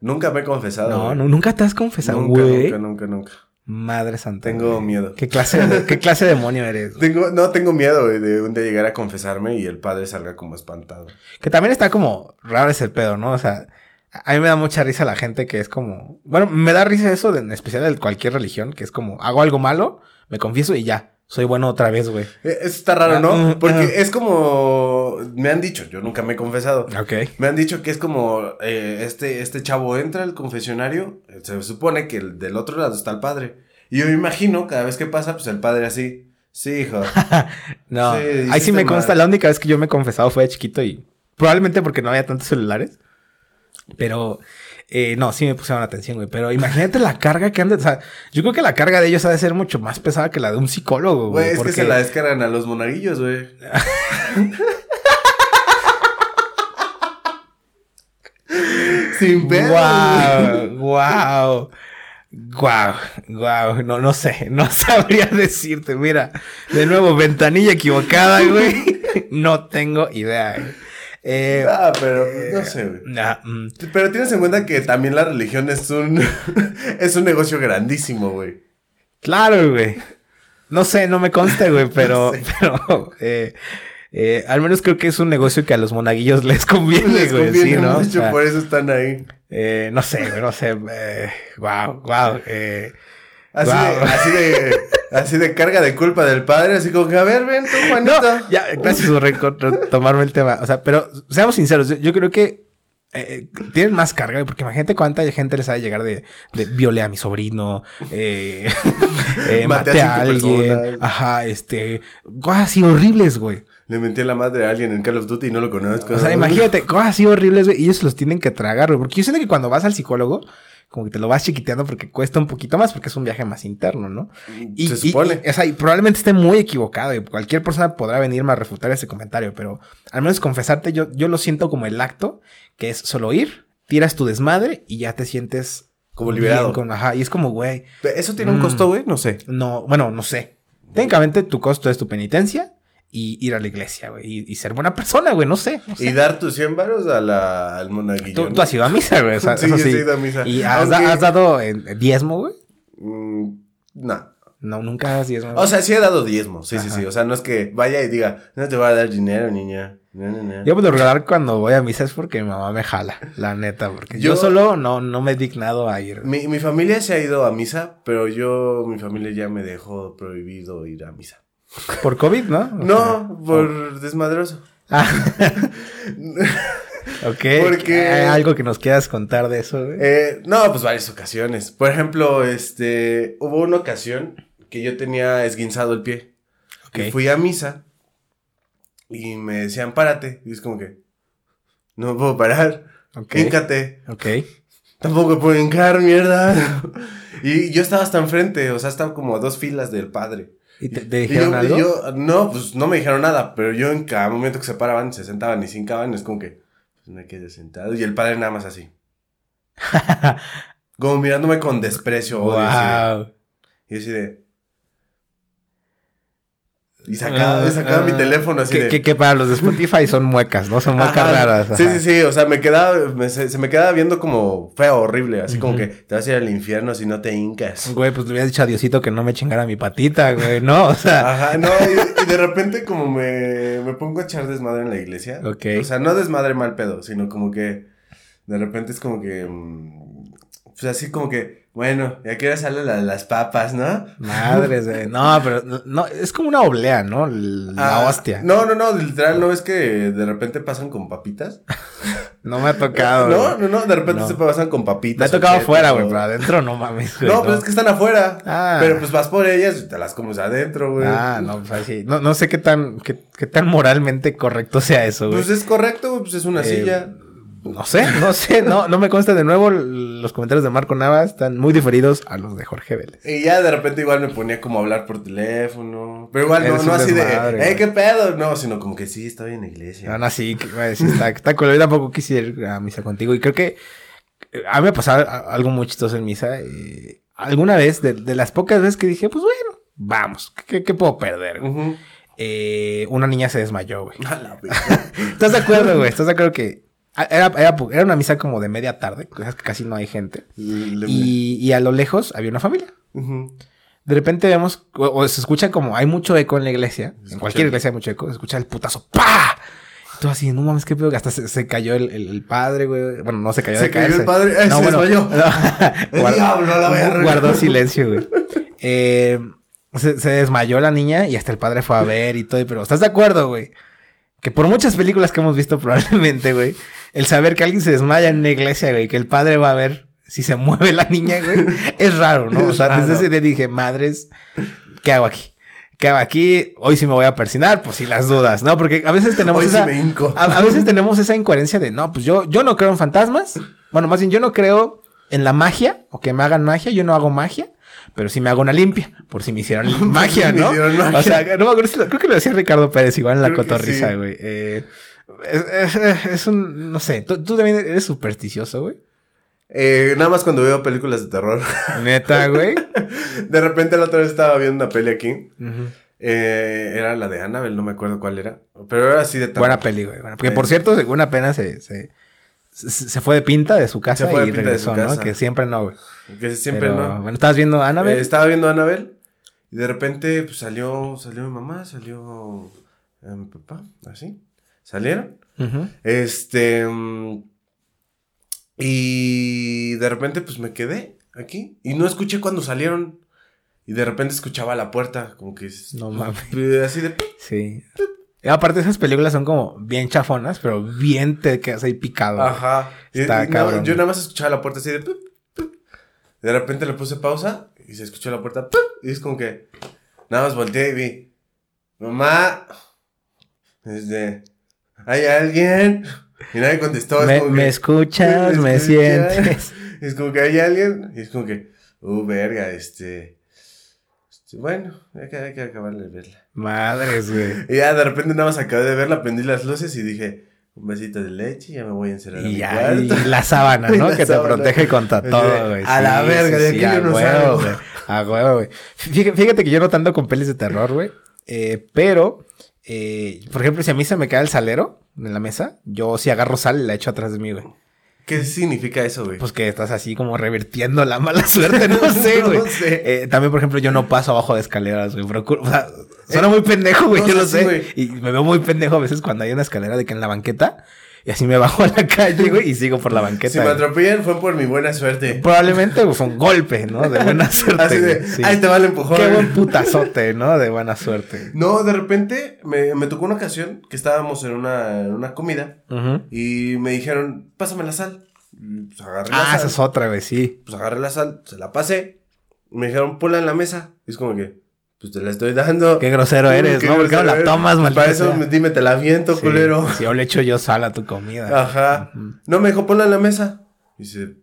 Nunca me he confesado. No, güey. no, nunca te has confesado, Nunca, güey. nunca, nunca, nunca. Madre santa. Tengo güey. miedo. ¿Qué clase de, qué clase de demonio eres? güey? Tengo, no tengo miedo, güey, de un día llegar a confesarme y el padre salga como espantado. Que también está como raro ese pedo, ¿no? O sea, a mí me da mucha risa la gente que es como. Bueno, me da risa eso, de, en especial de cualquier religión, que es como, hago algo malo, me confieso y ya, soy bueno otra vez, güey. Eh, Eso está raro, Ah, ¿no? mm, Porque es como. Me han dicho, yo nunca me he confesado. Ok. Me han dicho que es como eh, este, este chavo entra al confesionario, se supone que el, del otro lado está el padre. Y yo me imagino, cada vez que pasa, pues el padre así, sí, hijo. No, Sí, ahí sí me mal. consta. La única vez que yo me he confesado fue de chiquito y probablemente porque no había tantos celulares. Pero eh, no, sí me pusieron atención, güey. Pero imagínate la carga que anda. O sea, yo creo que la carga de ellos ha de ser mucho más pesada que la de un psicólogo, Güey, güey. es porque- que se la descargan a los monaguillos, güey. Sin pedo. Guau, guau. Guau, guau, no, no sé, no sabría decirte, mira, de nuevo, ventanilla equivocada, güey, no tengo idea, güey. Eh, Ah, pero no sé, güey. nah, mm, Pero tienes en cuenta que también la religión es un es un negocio grandísimo, güey. Claro, güey. No sé, no me consta, güey, pero, No sé. pero eh, eh, al menos creo que es un negocio que a los monaguillos les conviene, Les güey, conviene sí, ¿no? O mucho, sea, por eso están ahí. eh, no sé, güey, no sé. Eh, wow, wow. Eh, Así, Wow. de, así de así de carga de culpa del padre, así como que a ver, ven tú, Juanito. no, ya, gracias por retomarme el tema. O sea, pero seamos sinceros, yo, yo creo que eh, tienen más carga, güey, porque imagínate cuánta gente les ha de llegar de, de violé a mi sobrino, eh, eh, Maté maté a alguien, ajá, este, cosas así horribles, güey. Le mentí a la madre a alguien en Call of Duty y no lo conozco. O sea, imagínate, cosas así horribles, güey, y ellos los tienen que tragar, güey. Porque yo siento que cuando vas al psicólogo, como que te lo vas chiquiteando porque cuesta un poquito más, porque es un viaje más interno, ¿no? Y, Se y- supone. y, o sea, y probablemente esté muy equivocado, y cualquier persona podrá venirme a refutar ese comentario, pero al menos confesarte, yo, yo lo siento como el acto, que es solo ir, tiras tu desmadre y ya te sientes Como liberado. con- ajá, y es como, güey, ¿Eso tiene un Mm. costo, güey? No sé. no, bueno, no sé. Técnicamente tu costo es tu penitencia y ir a la iglesia, güey, y, y ser buena persona, güey, no sé. no sé. Y dar tus 100 varos a la, al monaguillo. Tú, tú has ido a misa, güey. O sea, Sí, sí, he ido a misa. ¿Y has, da- Aunque- has dado en- diezmo, güey? Mm, no. No, nunca has diezmo. O sea, sí he dado diezmo. Sí, sí, Ajá. sí. O sea, no es que vaya y diga, no te voy a dar dinero, niña. No, no, no. Yo por lo regular cuando voy a misa es porque mi mamá me jala, la neta, porque yo, Yo- solo no, no me he dignado a ir. Mi, mi familia se ha ido a misa, pero yo, mi familia ya me dejó prohibido ir a misa. Por COVID, ¿no? No, por desmadroso. sea, ah. ok. Porque- ¿Hay algo que nos quieras contar de eso, güey? Eh, no, pues varias ocasiones. Por ejemplo, este, hubo una ocasión que yo tenía esguinzado el pie. Ok. Y fui a misa y me decían, párate. Y es como que, no puedo parar. Ok. Híncate. Ok. Tampoco puedo hincar, mierda. y yo estaba hasta enfrente, o sea, estaba como a dos filas del padre. ¿Y te, te Y dijeron yo, algo? yo- no, pues no me dijeron nada, pero yo en cada momento que se paraban, se sentaban y se hincaban, es como que, pues me quedé sentado. Y el padre nada más así. Como mirándome con desprecio. odio, wow. Y así de. Y sacaba, y sacaba Ah, mi teléfono así que, de. que, que para los de Spotify son muecas, ¿no? Son muecas Ajá. raras. Sí, ajá. sí, sí. O sea, me quedaba. me- se, se me quedaba viendo como feo, horrible. Así como que te vas a ir al infierno si no te hincas. Güey, pues le hubiera dicho a Diosito que no me chingara mi patita, güey, ¿no? O sea, Ajá, no, y, y de repente como me, me pongo a echar desmadre en la iglesia. Ok. O sea, no desmadre mal pedo, sino como que de repente es como que, mm, pues así como que, bueno, ya que salen la- las papas, ¿no? madres. No, pero no, es como una oblea, ¿no? La Ah, hostia. No, no, no, literal, no es que de repente pasan con papitas. No me ha tocado. No, no, no, de repente No. se pasan con Me papitas. ha tocado afuera, güey, pero adentro no mames. güey, No, pues es que están afuera. Ah. Pero pues vas por ellas y te las comes adentro, güey. Ah, no, pues así. No, no sé qué tan, qué, qué tan moralmente correcto sea eso, güey. Pues es correcto, pues es una Eh, silla. No sé, no sé, no, no me consta de nuevo. Los comentarios de Marco Nava están muy diferidos a los de Jorge Vélez. Y ya de repente igual me ponía como a hablar por teléfono. Pero igual no, Eres no así desmadre, de, eh, qué pedo. No, sino como que sí, estoy en la iglesia. Que, güey, sí está, está cool. Yo tampoco quisiera ir a misa contigo. Y creo que eh, a mí me pasaba algo muy chistoso en misa. eh, alguna vez, de, de las pocas veces que dije, pues bueno, vamos, ¿qué, qué puedo perder? Eh, una niña se desmayó, güey. ¿Estás de acuerdo, güey? ¿Estás de acuerdo que era, era, era una misa como de media tarde, que casi no hay gente? Y, y a lo lejos había una familia. De repente vemos, o, o se escucha como hay mucho eco en la iglesia. En escucha cualquier iglesia hay mucho eco. Se escucha el putazo. ¡Pah! Y Tú así, no mames, qué pedo. Hasta se, se cayó el, el- el padre, güey. Bueno, no se cayó Se de cayó caerse. el padre. Ay, no, se bueno, desmayó. no. El diablo, la verga. Guardó silencio, güey. Eh, se, se desmayó la niña y hasta el padre fue a ver y todo. Pero ¿estás de acuerdo, güey? Que por muchas películas que hemos visto probablemente, güey, el saber que alguien se desmaya en una iglesia, güey, que el padre va a ver si se mueve la niña, güey, es raro, ¿no? O sea, Es desde ese día dije, madres, ¿qué hago aquí? ¿Qué hago aquí? Hoy sí me voy a persinar, pues si las dudas, ¿no? Porque a veces tenemos Hoy sí esa... me. A, a veces tenemos esa incoherencia de, no, pues yo, yo no creo en fantasmas. Bueno, más bien yo no creo en la magia o que me hagan magia. Yo no hago magia, pero sí me hago una limpia por si me hicieron magia, si me ¿no? hicieron magia. O sea, no me acuerdo creo que lo decía Ricardo Pérez igual en la Creo cotorriza, sí. güey. Eh, es, es- es un, no sé, tú, tú también eres supersticioso, güey. Eh, nada más cuando veo películas de terror. Neta, güey. de repente la otra vez estaba viendo una peli aquí. Eh, era la de Annabelle, no me acuerdo cuál era. Pero era así de terror. Buena peli, güey. Bueno, porque Eh. por cierto, según apenas se, se, se, fue de pinta de su casa Se fue de y pinta de su regresó, ¿no? casa. Que siempre no, güey. Que siempre Pero, no. Bueno, ¿estabas viendo Annabelle? Eh, estaba viendo a Annabelle y de repente pues, salió, salió mi mamá, salió mi papá, así. Salieron. Este. mm, y de repente pues me quedé aquí y no escuché cuando salieron. Y de repente escuchaba la puerta, como que... No mames. Así de... Sí. Y aparte esas películas son como bien chafonas, pero bien te quedas ahí picado. Ajá. Está y no, cabrón. yo nada más escuchaba la puerta así de... De repente le puse pausa y se escuchó la puerta. Y es como que... Nada más volteé y vi... Mamá... Este... ¿Hay alguien? Y nadie contestó. es me, como me que- escuchas, me escuchas? sientes. Es como que hay alguien. Y es como que... Uh, verga, este... este, bueno, hay que, hay que acabar de verla. Madres, güey. Y ya de repente nada más acabé de verla, prendí las luces y dije... Un besito de leche y ya me voy a encerrar a Y mi ya, y la sábana, ¿no? la que sábana. te protege contra todo, güey. a la verga, de aquí yo a no huevo, salgo. güey. A huevo, güey. Fíjate, fíjate que yo no tanto con pelis de terror, güey. Eh, pero, eh, por ejemplo, si a mí se me cae el salero en la mesa, yo si agarro sal y la echo atrás de mí, güey. ¿Qué significa eso, güey? Pues que estás así como revirtiendo la mala suerte, no sé, güey. No sé. Eh, también, por ejemplo, yo no paso abajo de escaleras, güey. Procuro, o sea, suena muy pendejo, güey, no, yo lo sí, sé. güey. Y me veo muy pendejo a veces cuando hay una escalera de que en la banqueta. Y así me bajo a la calle, güey, y sigo por la banqueta. Si me atropellan fue por mi buena suerte. Probablemente fue un golpe, ¿no? De buena suerte. Así de, sí. ahí te va el empujón. Qué buen putazote, ¿no? De buena suerte. No, de repente me, me tocó una ocasión que estábamos en una, en una comida y me dijeron, pásame la sal. Pues agarré la Ah, sal. esa es otra, güey, sí. Pues agarré la sal, se la pasé. Me dijeron, ponla en la mesa. Y es como que, pues te la estoy dando. Qué grosero eres, Qué ¿no? Porque no la tomas, maldita Para eso sea. me- dime, te la aviento, Sí, culero. Sí, o le echo yo sal a tu comida. Ajá. No, me dijo, ponla en la mesa. Dice,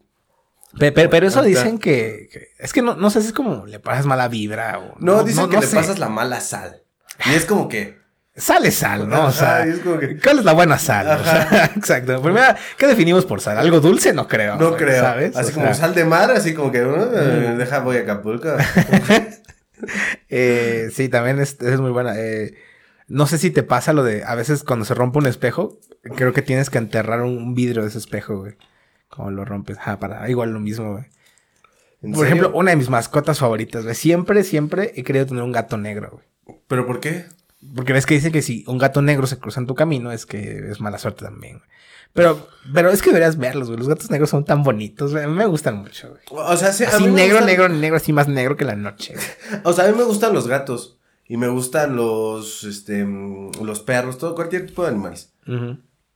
Pe- Pero, pero eso dicen que, que- Es que no, no sé si es como le pasas mala vibra o. no, dicen que no le sé. pasas la mala sal. Y es como que, Sale sal, ¿no? O sea. Ajá, es como que- ¿Cuál es la buena sal? O sea, exacto. Primero, ¿qué definimos por sal? ¿Algo dulce? No creo. no creo. ¿Sabes? Así O como sea, sal de mar, así como que, "Uh, deja, voy a Acapulco. eh, sí, también es, es muy buena. Eh, no sé si te pasa lo de. A veces cuando se rompe un espejo, creo que tienes que enterrar un, vidrio de ese espejo, güey. Como lo rompes. Ah, para. Igual lo mismo, güey. ¿En Por serio? ejemplo, una de mis mascotas favoritas, güey. Siempre, siempre he querido tener un gato negro, güey. ¿Pero por qué? Porque ves que dicen que si un gato negro se cruza en tu camino es que es mala suerte también. güey. Pero, pero es que deberías verlos, güey. Los gatos negros son tan bonitos, güey. A mí me gustan mucho, güey. O sea, sí, a Así mí negro, gustan- negro, negro, así más negro que la noche. güey. O sea, a mí me gustan los gatos. Y me gustan los, este, los perros, todo, cualquier tipo de animales.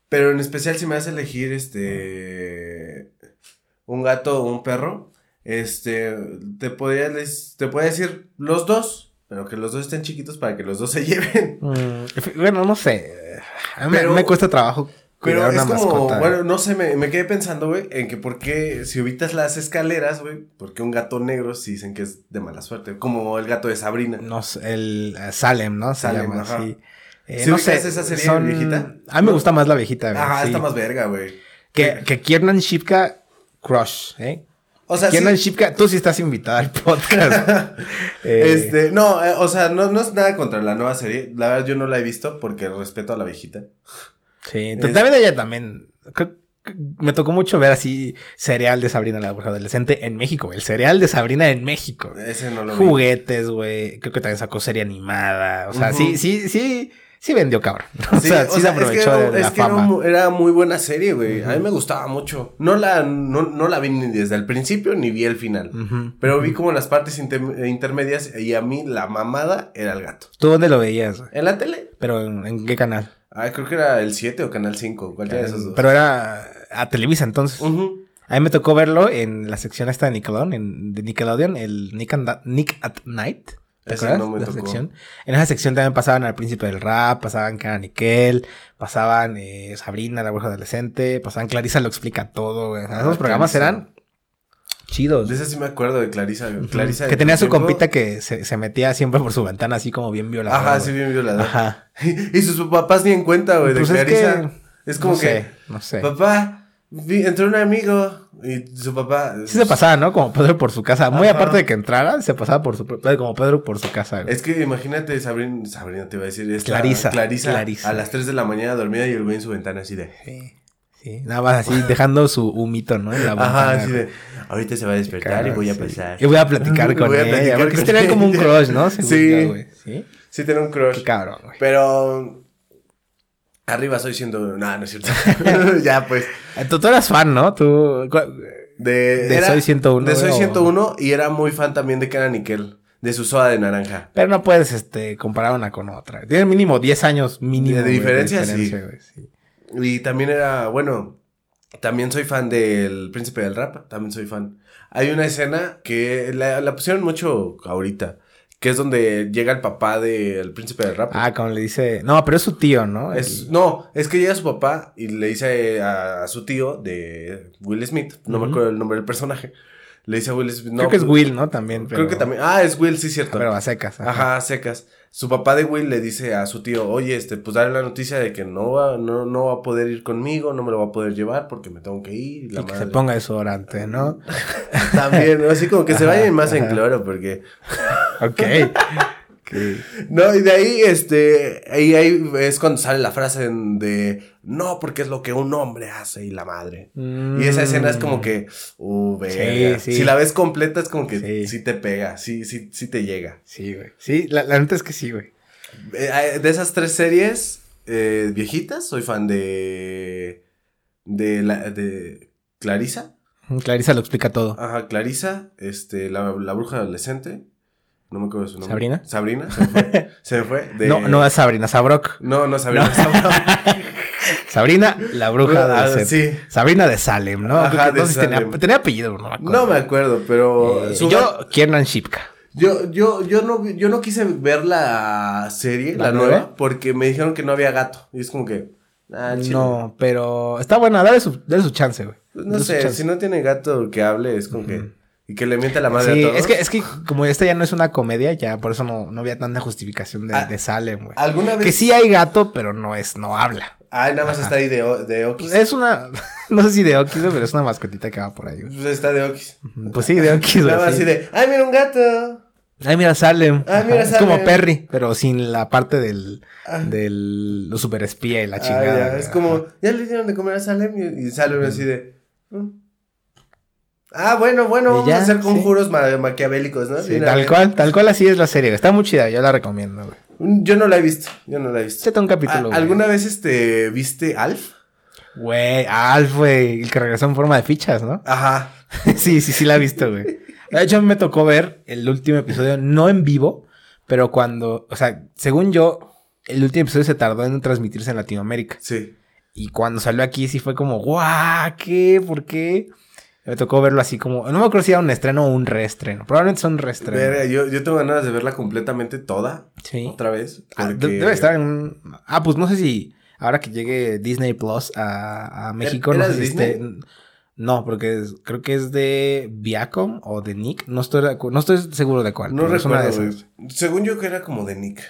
Pero en especial si me hace elegir, este, un gato o un perro, este, te podría, te podría decir los dos, pero que los dos estén chiquitos para que los dos se lleven. Mm, bueno, no sé. A mí Pero- me cuesta trabajo Pero es como, mascota. bueno, no sé, me, me quedé pensando, güey, en que por qué, si evitas las escaleras, güey, por qué un gato negro si dicen que es de mala suerte, como el gato de Sabrina. No sé, el eh, Salem, ¿no? Se Salem, llama ajá. así. Eh, ¿Sí no sé. esa serie son- viejita? A mí me gusta más la viejita, güey. Ajá, sí. está más verga, güey. Que, que Kiernan Shipka Crush, ¿eh? O sea, Kiernan sí, Shipka, tú sí estás invitada al podcast. Eh, Este, no, eh, o sea, no, no es nada contra la nueva serie. La verdad, yo no la he visto porque respeto a la viejita. Sí, Es- también ella también. creo me tocó mucho ver así cereal de Sabrina la bruja adolescente en México. El cereal de Sabrina en México. Ese no lo. Juguetes, güey. Creo que también sacó serie animada. O sea, sí, sí, sí, sí vendió cabrón. O Sí, sea, o sí se sea, es que aprovechó era- de es la que fama. era, muy buena serie, güey. A mí me gustaba mucho. No la, no, no la vi ni desde el principio ni vi el final. Pero vi como las partes inter- intermedias y a mí la mamada era el gato. ¿Tú dónde lo veías? En la tele. ¿Pero en, en qué canal? Ah, creo que era el 7 o Canal 5, cualquiera de esos dos. Pero era a Televisa entonces. A mí me tocó verlo en la sección esta de Nickelodeon, en, de Nickelodeon, el Nick, and Nick at Night. ¿Te Ese acuerdas no me tocó. sección? En esa sección también pasaban al Príncipe del Rap, pasaban Cara Nickel, pasaban eh, Sabrina, la bruja adolescente, pasaban Clarisa lo explica todo, güey. Ah, esos programas Clarisa. eran chidos. De esa sí me acuerdo de Clarisa. Clarisa que tenía su tiempo- compita que se, se metía siempre por su ventana así como bien violador. Ajá, güey. sí, bien violador. Ajá. y sus papás ni en cuenta, güey, de Pues es Clarisa. que- Es como no que, sé, no sé. papá, vi- entró un amigo y su papá. Sí se pasaba, ¿no? Como Pedro por su casa. Muy Ajá. aparte de que entrara, se pasaba por su... Como Pedro por su casa. güey. Es que imagínate, Sabrina, Sabrina te iba a decir, esta Clarisa, Clarisa, Clarisa. a las 3 de la mañana dormida y el güey en su ventana así de. Sí, sí, nada más así dejando su humito, ¿no? En la Ajá, ventana, así güey. de. Ahorita se va a despertar Claro, y voy a sí. pasar. Y voy a platicar con Voy a ella. platicar porque con sí tenían como un crush, ¿no? Según Sí. Sí. Sí, tiene un crush. Qué cabrón, güey. Pero. Arriba soy siendo. No, no es cierto. ya, pues. Eh, Tú, tú eras fan, ¿no? Tú... De, De Soy 101, De Soy güey, o- 101 y era muy fan también de Kara Nickel. De su soda de naranja. Pero no puedes este, comparar una con otra. Tienen mínimo 10 años mínimo. De güey, diferencia, sí. güey, sí. Y también era, bueno, también soy fan del Príncipe del Rap, también soy fan. Hay una escena que la, la pusieron mucho ahorita, que es donde llega el papá del Príncipe del Rap. Ah, como le dice... No, pero es su tío, ¿no? Es, no, es que llega su papá y le dice a, a su tío de Will Smith, no me acuerdo el nombre del personaje, le dice a Will Smith, no, Creo que es pues, Will, ¿no? También. Creo que también, ah, es Will, sí, cierto. Pero a secas. Ajá, secas. Su papá de Will le dice a su tío, oye, este, pues dale la noticia de que no va, no, no va a poder ir conmigo, no me lo va a poder llevar porque me tengo que ir. y La Y que madre. se ponga desodorante, ¿no? También, ¿no? así como que se vayan más en cloro porque... Ok. No, y de ahí, este, ahí, ahí es cuando sale la frase de, no, porque es lo que un hombre hace y la madre. Y esa escena es como que, uh, verga. Sí, sí. Si la ves completa es como que Sí. sí, te pega, sí, sí, sí te llega. Sí, güey. Sí, la, la neta es que sí, güey. Eh, de esas tres series eh, viejitas, soy fan de, de, la, de Clarisa. Clarisa lo explica todo. Ajá, Clarisa, este, la, la bruja adolescente. No me acuerdo de su nombre. ¿Sabrina? Sabrina, se me fue. se fue. De- No, no es Sabrina, Sabrok. No, no, Sabrina. No. Sabrina. Sabrina, la bruja Ah, adolescente. sí. Sabrina de Salem, ¿no? Ajá, de si tenía, tenía apellido, no me acuerdo. No me acuerdo, pero. Eh, su- yo, Kiernan Shipka. yo, yo, yo, no, yo no quise ver la serie, la, ¿La nueva, nueva? porque me dijeron que no había gato. Y es como que. Ah. No, pero está buena, dale su, dale su chance, güey. No Dale sé, si no tiene gato que hable, es como que. Y que le miente la madre Sí, a todos. es que, es que como esta ya no es una comedia, ya por eso no, no había tanta justificación de, Ah, de Salem, güey. ¿Alguna vez? Que sí hay gato, pero no es, no habla. Ay, nada más está ahí de, de Okis. Es una, no sé si de Okis, pero es una mascotita que va por ahí, güey. Pues está de Okis. Pues sí, de Okis. Nada más sí. así de. ¡Ay, mira un gato! Ay, mira, Salem. Ay, mira, Es como Salem. Perry, pero sin la parte del, Ah. del lo super espía y la Ah, chingada. ya. Es como. Ya le dieron de comer a Salem y, y Salem así de. "Mm". Ah, bueno, bueno, vamos ya, a hacer sí. conjuros ma- maquiavélicos, ¿no? Sí, tal cual, tal cual así es la serie. Está muy chida, yo la recomiendo, güey. Yo no la he visto. Yo no la he visto. Un capítulo, güey. ¿Alguna vez este viste Alf? Güey, Alf, güey, el que regresó en forma de fichas, ¿no? Ajá. sí, sí, sí la he visto, güey. De hecho, a mí me tocó ver el último episodio, no en vivo, pero cuando, o sea, según yo, el último episodio se tardó en transmitirse en Latinoamérica. Sí. Y cuando salió aquí sí fue como, guau, ¿qué? ¿Por qué? Me tocó verlo así como, no me acuerdo si era un estreno o un reestreno. Probablemente son reestreno. Verga, yo, yo tengo ganas de verla completamente toda. Sí. Otra vez. Ah, Debe estar en un... Ah, pues no sé si ahora que llegue Disney Plus a, a México, ¿Era no sé si Disney? No, porque es- creo que es de Viacom o de Nick. No estoy, no estoy seguro de cuál. No recuerdo. Según yo que era como de Nick.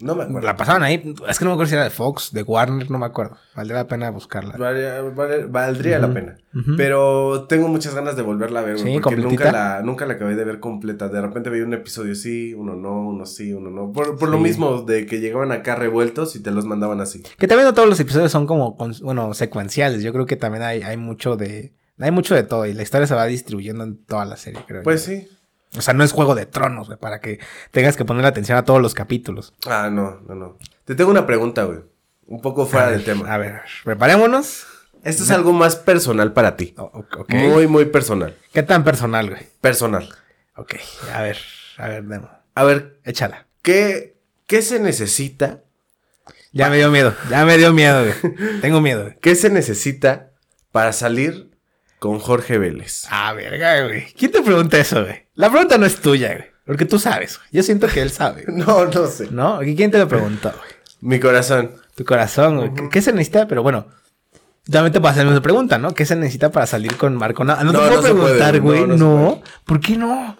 No me acuerdo. La pasaban ahí. Es que no me acuerdo si era de Fox, de Warner, no me acuerdo. Valdría la pena buscarla. Vale- vale- valdría la pena. Pero tengo muchas ganas de volverla a ver. Sí, porque nunca la, nunca la acabé de ver completa. De repente veía un episodio sí, uno no, uno sí, uno no. Por, por lo mismo de que llegaban acá revueltos y te los mandaban así. Que también no todos los episodios son como, bueno, secuenciales. Yo creo que también hay, hay mucho de... Hay mucho de todo y la historia se va distribuyendo en toda la serie, creo. Pues yo. sí. O sea, no es Juego de Tronos, güey, para que tengas que poner atención a todos los capítulos. Ah, no, no, no. Te tengo una pregunta, güey. Un poco fuera del tema. A ver, preparémonos. Esto es algo más personal para ti. O- o- ok. Muy, muy personal. ¿Qué tan personal, güey? Personal. Ok, a ver, a ver, Demo. A ver, Échala. ¿qué, qué se necesita? Ya me dio miedo, ya me dio miedo, güey. Tengo miedo, güey. ¿Qué se necesita para salir con Jorge Vélez? Ah, verga, güey. ¿Quién te pregunta eso, güey? La pregunta no es tuya, güey. Porque tú sabes, güey. Yo siento que él sabe, güey. No, no sé. ¿No? ¿Y ¿Quién te lo preguntó, güey? Mi corazón. Tu corazón, güey. ¿Qué- ¿Qué se necesita? Pero bueno, también te puedo hacer la misma pregunta, ¿no? ¿Qué se necesita para salir con Marco? No, no, No, te puedo no preguntar, güey. no, No, ¿Por qué no?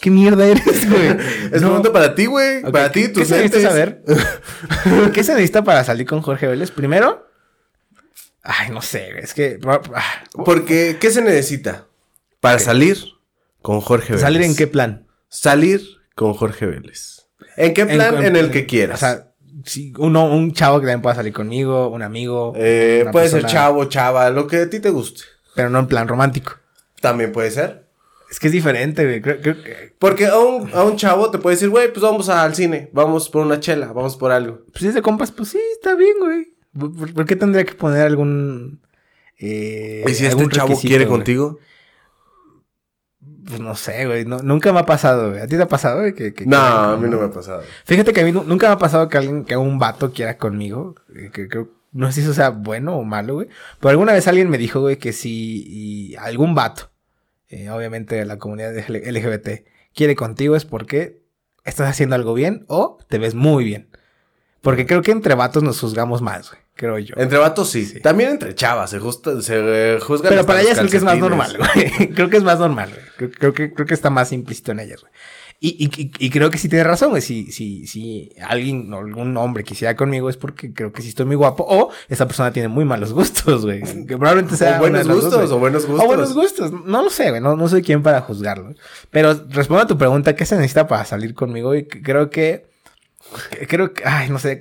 ¿Qué mierda eres, güey? Es No. pregunta para ti, güey. Para ti, ¿qué- tus ¿Qué se necesita saber? ¿Qué se necesita para salir con Jorge Vélez? Primero, ay, no sé, güey, es que ah, Porque, ¿qué se necesita para salir con Jorge Vélez? salir en qué plan? Salir con Jorge Vélez. ¿En qué plan? En, el que quieras. O sea, si uno, un chavo que también pueda salir conmigo, un amigo, Eh, puede ser chavo, chava, lo que a ti te guste. pero no en plan romántico. También puede ser. Es que es diferente, güey. Creo, creo que, Porque a un, a un chavo te puede decir, güey, pues vamos al cine, vamos por una chela, vamos por algo. pues si es de compas, pues sí, está bien, güey. ¿Por, por- por qué tendría que poner algún eh, ¿Y si este algún chavo requisito, quiere güey? contigo? Pues no sé, güey. no- nunca me ha pasado, güey. ¿A ti te ha pasado, güey? Que, que- No, que- a mí no me ha pasado. Fíjate que a mí nu- nunca me ha pasado que alguien, que un vato quiera conmigo. eh, Que no sé si eso sea bueno o malo, güey. Pero alguna vez alguien me dijo, güey, que si y algún vato, eh, obviamente de la comunidad LGBT, quiere contigo es porque estás haciendo algo bien o te ves muy bien. Porque creo que entre vatos nos juzgamos más, güey. Creo yo. Entre vatos sí. Sí. También entre chavas se, justa, se eh, juzgan. Pero para ellas creo que es más normal, güey. Creo que es más normal, güey. Creo, creo que, creo que está más implícito en ellas, güey. Y, y, y- creo que sí tiene razón, güey. Si, si, si alguien o algún hombre quisiera conmigo es porque creo que sí estoy muy guapo. O esa persona tiene muy malos gustos, güey. Que probablemente sea. O buenos dos, gustos, o buenos gustos. O buenos gustos. No lo sé, güey. No, no soy quien para juzgarlo. Pero respondo a tu pregunta, ¿qué se necesita para salir conmigo? Y creo que Creo que, ay, no sé,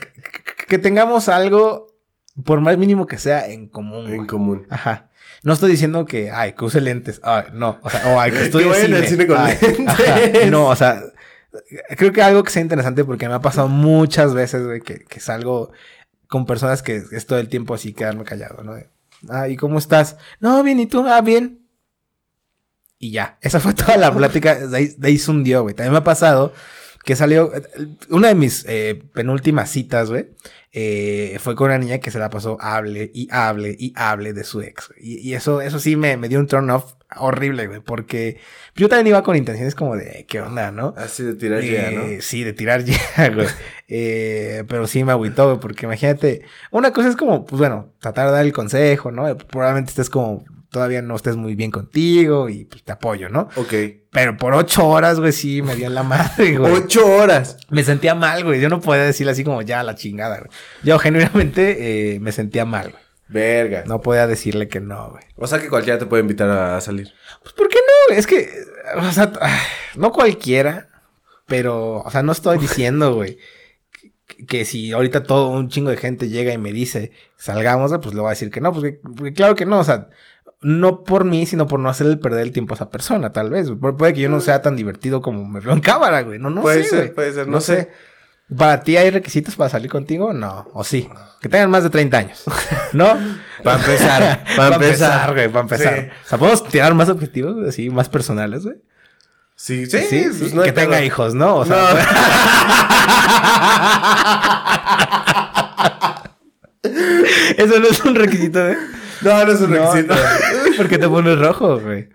que tengamos algo, por más mínimo que sea, en común. En güey. común. Ajá. No estoy diciendo que, ay, que use lentes. Ay, no. O sea, o ay, que estudie Que vayan al cine con Ay, lentes. ajá. No, o sea, creo que algo que sea interesante porque me ha pasado muchas veces, güey, que, que salgo con personas que es todo el tiempo así quedarme callado, ¿no? Ah, ¿y cómo estás? No, bien, ¿y tú? Ah, bien. Y ya. Esa fue toda la plática. De ahí, de ahí se hundió, güey. También me ha pasado que salió. Una de mis eh, penúltimas citas, güey. eh, fue con una niña que se la pasó hable y hable y hable de su ex. Y, y eso, eso sí me, me dio un turn off horrible, güey. Porque yo también iba con intenciones como de, ¿qué onda, no? Así de tirar ya, ¿no? Eh, Sí, de tirar ya, güey. Eh, pero sí me agüitó, güey, porque imagínate, una cosa es como, pues bueno, tratar de dar el consejo, ¿no? Probablemente estés como, todavía no estés muy bien contigo y pues te apoyo, ¿no? Ok. Pero por ocho horas, güey, sí me dio en la madre, güey. Ocho horas. Me sentía mal, güey. Yo no podía decirle así como ya la chingada, güey. Yo genuinamente eh, me sentía mal, güey. Verga. No podía decirle que no, güey. O sea que cualquiera te puede invitar a salir. Pues, ¿por qué no? Es que, o sea, no cualquiera, pero, o sea, no estoy diciendo, güey, que, si ahorita todo un chingo de gente llega y me dice, salgamos, pues le voy a decir que no, pues que- porque claro que no, o sea, no por mí, sino por no hacerle perder el tiempo a esa persona, tal vez. Pu- Puede que yo no sea tan divertido como me veo en cámara, güey. No, no puede sé, ser, güey. puede ser, no, No sé. sé. ¿Para ti hay requisitos para salir contigo? No. ¿O sí? Que tengan más de 30 años. ¿No? Pa' empezar, pa' empezar. güey, para empezar. Sí. O sea, podemos tirar más objetivos, güey, así, más personales, güey. Sí, sí, Sí, pues no que tenga hijos, ¿no? O sea, eso no es un requisito, güey. No, no es un No, requisito. no. ¿Por qué te pones rojo, güey?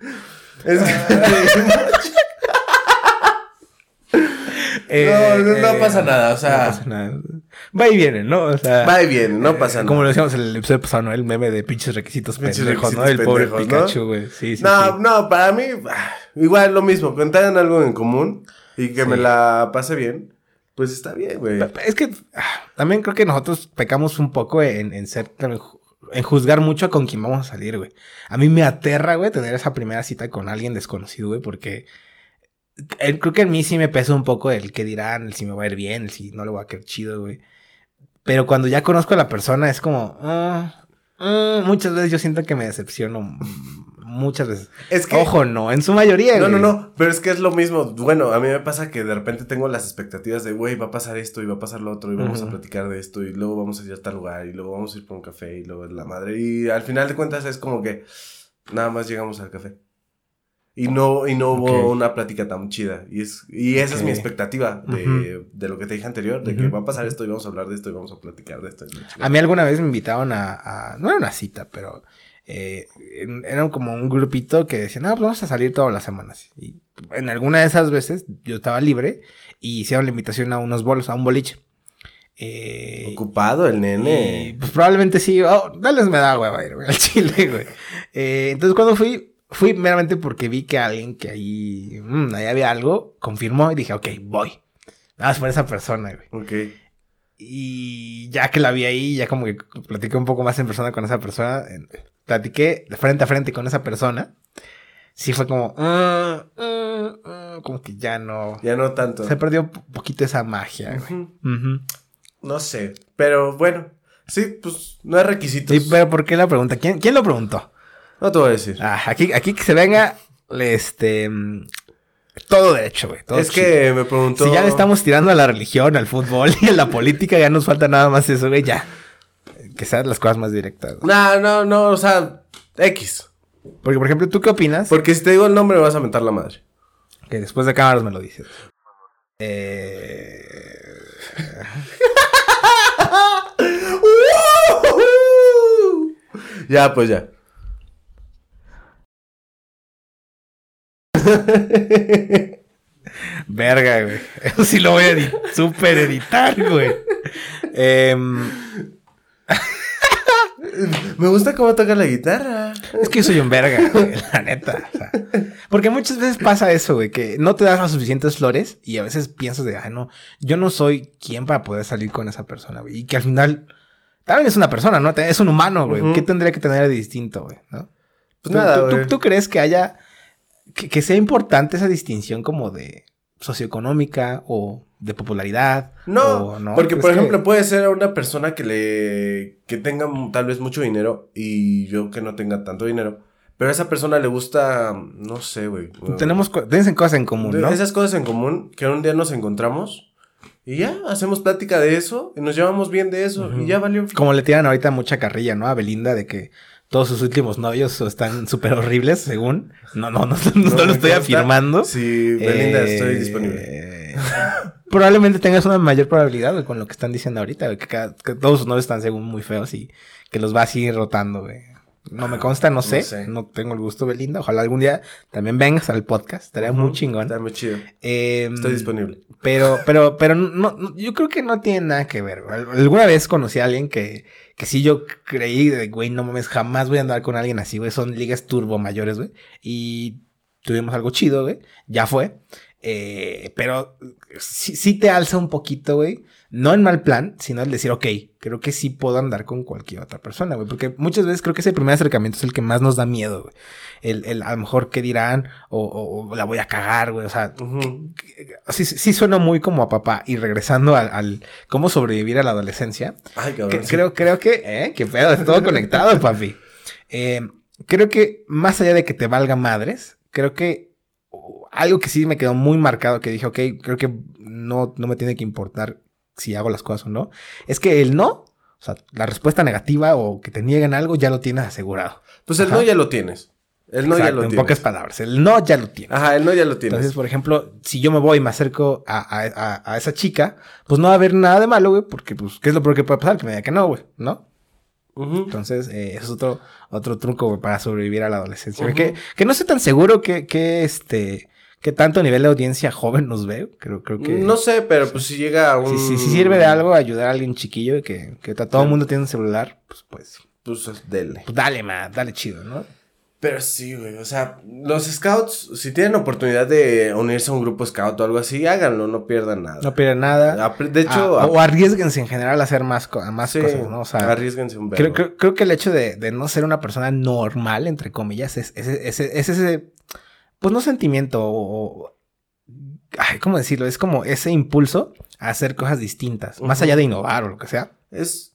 Es que- Eh, no, no eh, pasa nada, o sea- No pasa nada. Va y viene, ¿no? O sea. Va y viene, no pasa nada. Como lo decíamos en el episodio pasado, ¿no? El meme de pinches requisitos Pinches pendejos, ¿no? requisitos El pobre pendejos, ¿no? Pikachu, güey. Sí, sí, no, sí. no, para mí, ah, igual lo mismo. Tengan algo en común y que me la pase bien, pues está bien, güey. Es que ah, también creo que nosotros pecamos un poco en, en ser en juzgar mucho con quién vamos a salir, güey. A mí me aterra, güey, tener esa primera cita con alguien desconocido, güey, porque eh, creo que a mí sí me pesa un poco el que dirán, el si me va a ir bien, el si no le va a quedar chido, güey. Pero cuando ya conozco a la persona es como, ah, ah, muchas veces yo siento que me decepciono, muchas veces. Es que. Ojo, no, en su mayoría, No, no, güey. no, pero es que es lo mismo. Bueno, a mí me pasa que de repente tengo las expectativas de, güey, va a pasar esto y va a pasar lo otro y vamos a platicar de esto y luego vamos a ir a tal lugar y luego vamos a ir por un café y luego la madre. Y al final de cuentas es como que nada más llegamos al café. Y no, y no hubo una plática tan chida. Y, es, y esa es mi expectativa de, de lo que te dije anterior, de que va a pasar esto y vamos a hablar de esto y vamos a platicar de esto. A mí alguna vez me invitaron a, a- no era una cita, pero eh, en- era como un grupito que decían, ah, pues vamos a salir todas las semanas. Y en alguna de esas veces yo estaba libre y hicieron la invitación a unos bolos, a un boliche. Eh, Ocupado el y, nene. pues probablemente sí, oh, dales me da hueva ir, güey, al chile, güey. Eh, entonces cuando fui, fui meramente porque vi que alguien que ahí, mm, ahí había algo, confirmó y dije, ok, voy. Nada más por esa persona, güey. Ok. Y ya que la vi ahí, ya como que platiqué un poco más en persona con esa persona. Platiqué de frente a frente con esa persona. Sí fue como... "Ah, ah, ah", como que ya no... Ya no tanto. Se perdió un poquito esa magia, güey. No sé, pero bueno. Sí, pues no hay requisitos. Sí, pero ¿por qué la pregunta? ¿Quién, quién lo preguntó? No te voy a decir. Ah, aquí, aquí que se venga, este... Todo derecho, güey. es chido. que me preguntó. Si ya le estamos tirando a la religión, al fútbol y a la política, ya nos falta nada más eso, güey, ya. Que sean las cosas más directas. No, no, no, o sea, X. Porque, por ejemplo, ¿tú qué opinas? Porque si te digo el nombre me vas a mentar la madre. Que después de cámaras me lo dices. Eh... ya, pues ya. Verga, güey. Eso sí lo voy a edi- super editar, güey. Em, Me gusta cómo toca la guitarra. es que yo soy un verga, güey, la neta. o sea. porque muchas veces pasa eso, güey, que no te das las suficientes flores y a veces piensas de, ay, no, yo no soy quien para poder salir con esa persona, güey. Y que al final también es una persona, ¿no? Es un humano, güey. ¿Qué tendría que tener de distinto, güey? ¿no? Pues ¿Tú- nada, tú, tú- güey. tú crees que haya. Que, que sea importante esa distinción como de socioeconómica o de popularidad. No, porque ¿Crees por que- ejemplo puede ser una persona que le que tenga tal vez mucho dinero y yo que no tenga tanto dinero, pero a esa persona le gusta, no sé, güey. Tenemos tienen cosas en común, ¿no? Esas cosas en común que un día nos encontramos y ya hacemos plática de eso y nos llevamos bien de eso y ya valió. Como le tiran ahorita mucha carrilla, ¿no? A Belinda de que todos sus últimos novios están súper horribles, según. No, no, no, no, lo estoy consta. afirmando. Sí, Belinda, Eh, estoy disponible. probablemente tengas una mayor probabilidad, con lo que están diciendo ahorita, que, cada- que todos sus novios están según muy feos y que los va así rotando, güey. No me consta, no sé, no tengo el gusto, Belinda. Ojalá algún día también vengas al podcast, estaría muy chingón. Está muy chido. Eh, Estoy disponible. Pero, pero, pero no, no- yo creo que no tiene nada que ver. Alguna vez conocí a alguien que, que sí yo creí de, güey, no mames, jamás voy a andar con alguien así, güey. Son ligas turbo mayores, güey. Y tuvimos algo chido, güey. Ya fue. Eh, pero sí, sí te alza un poquito, güey. No en mal plan, sino el decir, ok, creo que sí puedo andar con cualquier otra persona, güey. Porque muchas veces creo que ese primer acercamiento es el que más nos da miedo, güey. El, el a lo mejor qué dirán, o, o- o la voy a cagar, güey. O sea, sí, sí suena muy como a papá. Y regresando al, al cómo sobrevivir a la adolescencia, Ay, que- cabrón. sí. creo, creo que, ¿eh? Que pedo, es todo conectado, papi. Eh, creo que más allá de que te valga madres, creo que algo que sí me quedó muy marcado, que dije, ok, creo que no, no me tiene que importar si hago las cosas o no, es que el no, o sea, la respuesta negativa o que te nieguen algo, ya lo tienes asegurado. Pues el Ajá. no ya lo tienes. El no ya lo en tienes. pocas palabras, el no ya lo tienes. Ajá, el no ya lo tienes. Entonces, por ejemplo, si yo me voy y me acerco a, a- a- a esa chica, pues no va a haber nada de malo, güey, porque, pues, ¿qué es lo peor que puede pasar? Que me diga que no, güey, ¿no? Entonces, eh, eso es otro, otro truco, para sobrevivir a la adolescencia. Que, que no estoy tan seguro que, que, este, que tanto nivel de audiencia joven nos ve. Creo, creo que... No sé, pero pues si llega a un... Si, si, si sirve de algo ayudar a alguien chiquillo que, que todo el mundo tiene un celular, pues, pues, Pues dele. pues dale, ma, dale chido, ¿no? Pero sí, güey, o sea, los scouts, si tienen oportunidad de unirse a un grupo scout o algo así, háganlo, no pierdan nada. No pierde nada. De hecho, Ah, o arriesguense en general a hacer más, co- más sí, cosas, ¿no? O sea, arriesguense un Creo, creo, creo que el hecho de, de no ser una persona normal, entre comillas, es, es, es- es ese, pues no sentimiento o, o- ay, ¿cómo decirlo? Es como ese impulso a hacer cosas distintas, más allá de innovar o lo que sea. Es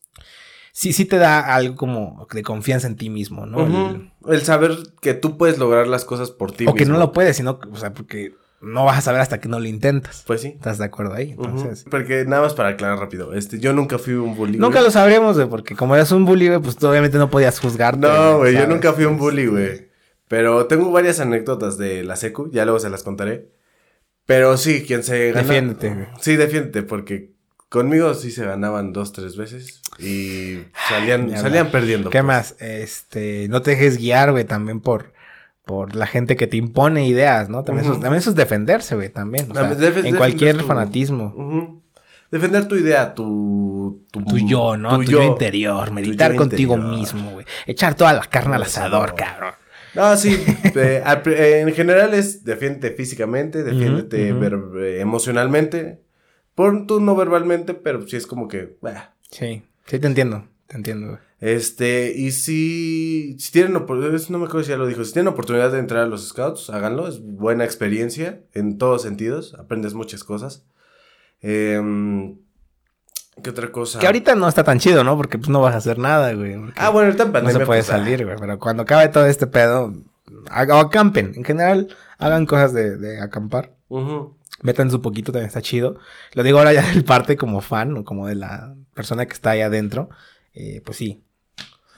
Sí, sí te da algo como de confianza en ti mismo, ¿no? El- saber que tú puedes lograr las cosas por ti o que no lo puedes, sino, o sea, porque no vas a saber hasta que no lo intentas. Pues sí. ¿Estás de acuerdo ahí? Entonces, Porque nada más para aclarar rápido, este, yo nunca fui un bully. nunca lo sabremos, güey, porque como eres un bully, güey, pues tú obviamente no podías juzgarte. No, güey, yo nunca fui un bully, güey. Pero tengo varias anécdotas de la secu, ya luego se las contaré. Pero sí, quien se gana... Defiéndete. Sí, defiéndete, porque conmigo sí se ganaban dos, tres veces y salían, salían perdiendo. ¿Qué pues. más? Este, no te dejes guiar, güey, también por, por la gente que te impone ideas, ¿no? También, eso, también eso es defenderse, güey, también. O sea, en cualquier tu- fanatismo. Defender tu idea, tu... Tu, Tu yo, ¿no? Tu, yo interior, meditar yo contigo interior. mismo, güey. Echar toda la carne al asador, cabrón. No, sí. eh, eh, en general es defiéndete físicamente, defiéndete eh, emocionalmente. Por tú no verbalmente, pero sí es como que... bah. Sí, sí te entiendo, te entiendo, güey. Este, y si, si tienen oportunidad, no me acuerdo si ya lo dijo, si tienen oportunidad de entrar a los scouts, háganlo, es buena experiencia en todos sentidos, aprendes muchas cosas. Em, ¿Qué otra cosa? Que ahorita no está tan chido, ¿no? Porque pues no vas a hacer nada, güey. Ah, bueno, ahorita en no se puede pues, ah, salir, güey. Pero cuando acabe todo este pedo, o acampen. En general, hagan cosas de, de acampar. ujú. Métanse un poquito, también está chido. Lo digo ahora ya del parte como fan o como de la persona que está ahí adentro. Eh, pues sí.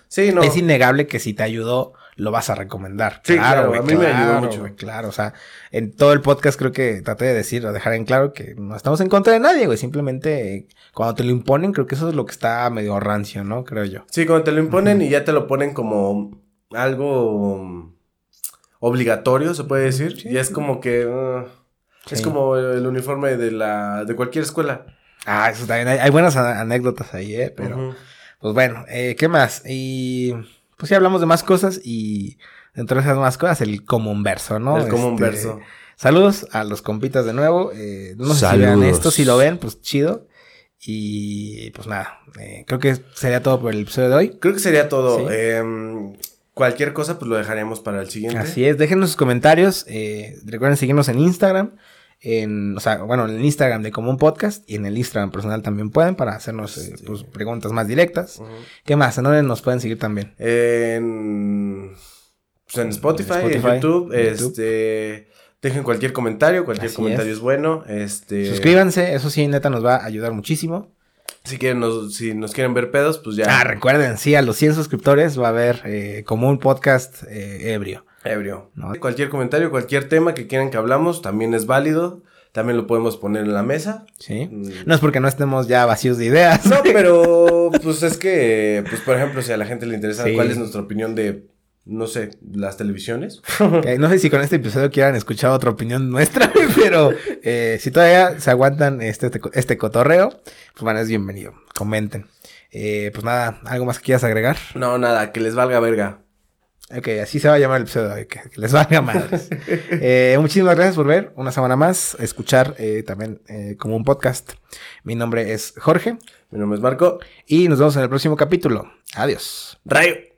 Sí, no. Es innegable que si te ayudó, lo vas a recomendar. Sí, claro, güey, a mí me ayudó claro, mucho. claro, o sea, en todo el podcast creo que traté de decir, o dejar en claro que no estamos en contra de nadie, güey. Simplemente eh, cuando te lo imponen, creo que eso es lo que está medio rancio, ¿no? Creo yo. Sí, cuando te lo imponen y ya te lo ponen como algo obligatorio, se puede decir. Sí. Y es como que uh, es como el uniforme de la de cualquier escuela. Ah, eso también. Hay, hay buenas anécdotas ahí, ¿eh? Pero, pues bueno, eh, ¿qué más? Y pues sí hablamos de más cosas y dentro de esas más cosas, el común verso, ¿no? el común Este, verso. Saludos a los compitas de nuevo. eh, no sé si vean esto, si lo ven, pues chido. Y pues nada, eh, creo que sería todo por el episodio de hoy. Creo que sería todo. Sí. Em, cualquier cosa, pues lo dejaremos para el siguiente. Así es, déjenos sus comentarios. eh, recuerden seguirnos en Instagram. En, o sea, bueno, en el Instagram de como un podcast y en el Instagram personal también pueden para hacernos eh, Sí. pues, preguntas más directas. ¿Qué más? ¿En dónde nos pueden seguir también? En, pues en Spotify, en, Spotify, YouTube, este, dejen cualquier comentario, cualquier Así comentario es. es. bueno, este, Suscríbanse, eso sí, neta nos va a ayudar muchísimo. si quieren, nos, si nos quieren ver pedos, pues ya, Ah, recuerden, sí, a los 100 suscriptores va a haber eh, como un podcast eh, ebrio. Ebrio. ¿no? Cualquier comentario, cualquier tema que quieran que hablamos, también es válido, también lo podemos poner en la mesa. ¿Sí? Mm. No es porque no estemos ya vacíos de ideas. No, pero pues es que, pues por ejemplo, si a la gente le interesa Sí. cuál es nuestra opinión de, no sé, las televisiones. No sé si con este episodio quieran escuchar otra opinión nuestra, pero eh, si todavía se aguantan este, este, este cotorreo, pues bueno, es bienvenido. Comenten. Eh, pues nada, ¿algo más que quieras agregar? No, nada, que les valga verga. Ok, así se va a llamar el episodio que, que les valga madres. Eh, muchísimas gracias por ver una semana más, escuchar eh, también eh, como un podcast. Mi nombre es Jorge Mi nombre es Marco. y nos vemos en el próximo capítulo. Adiós. Rayo.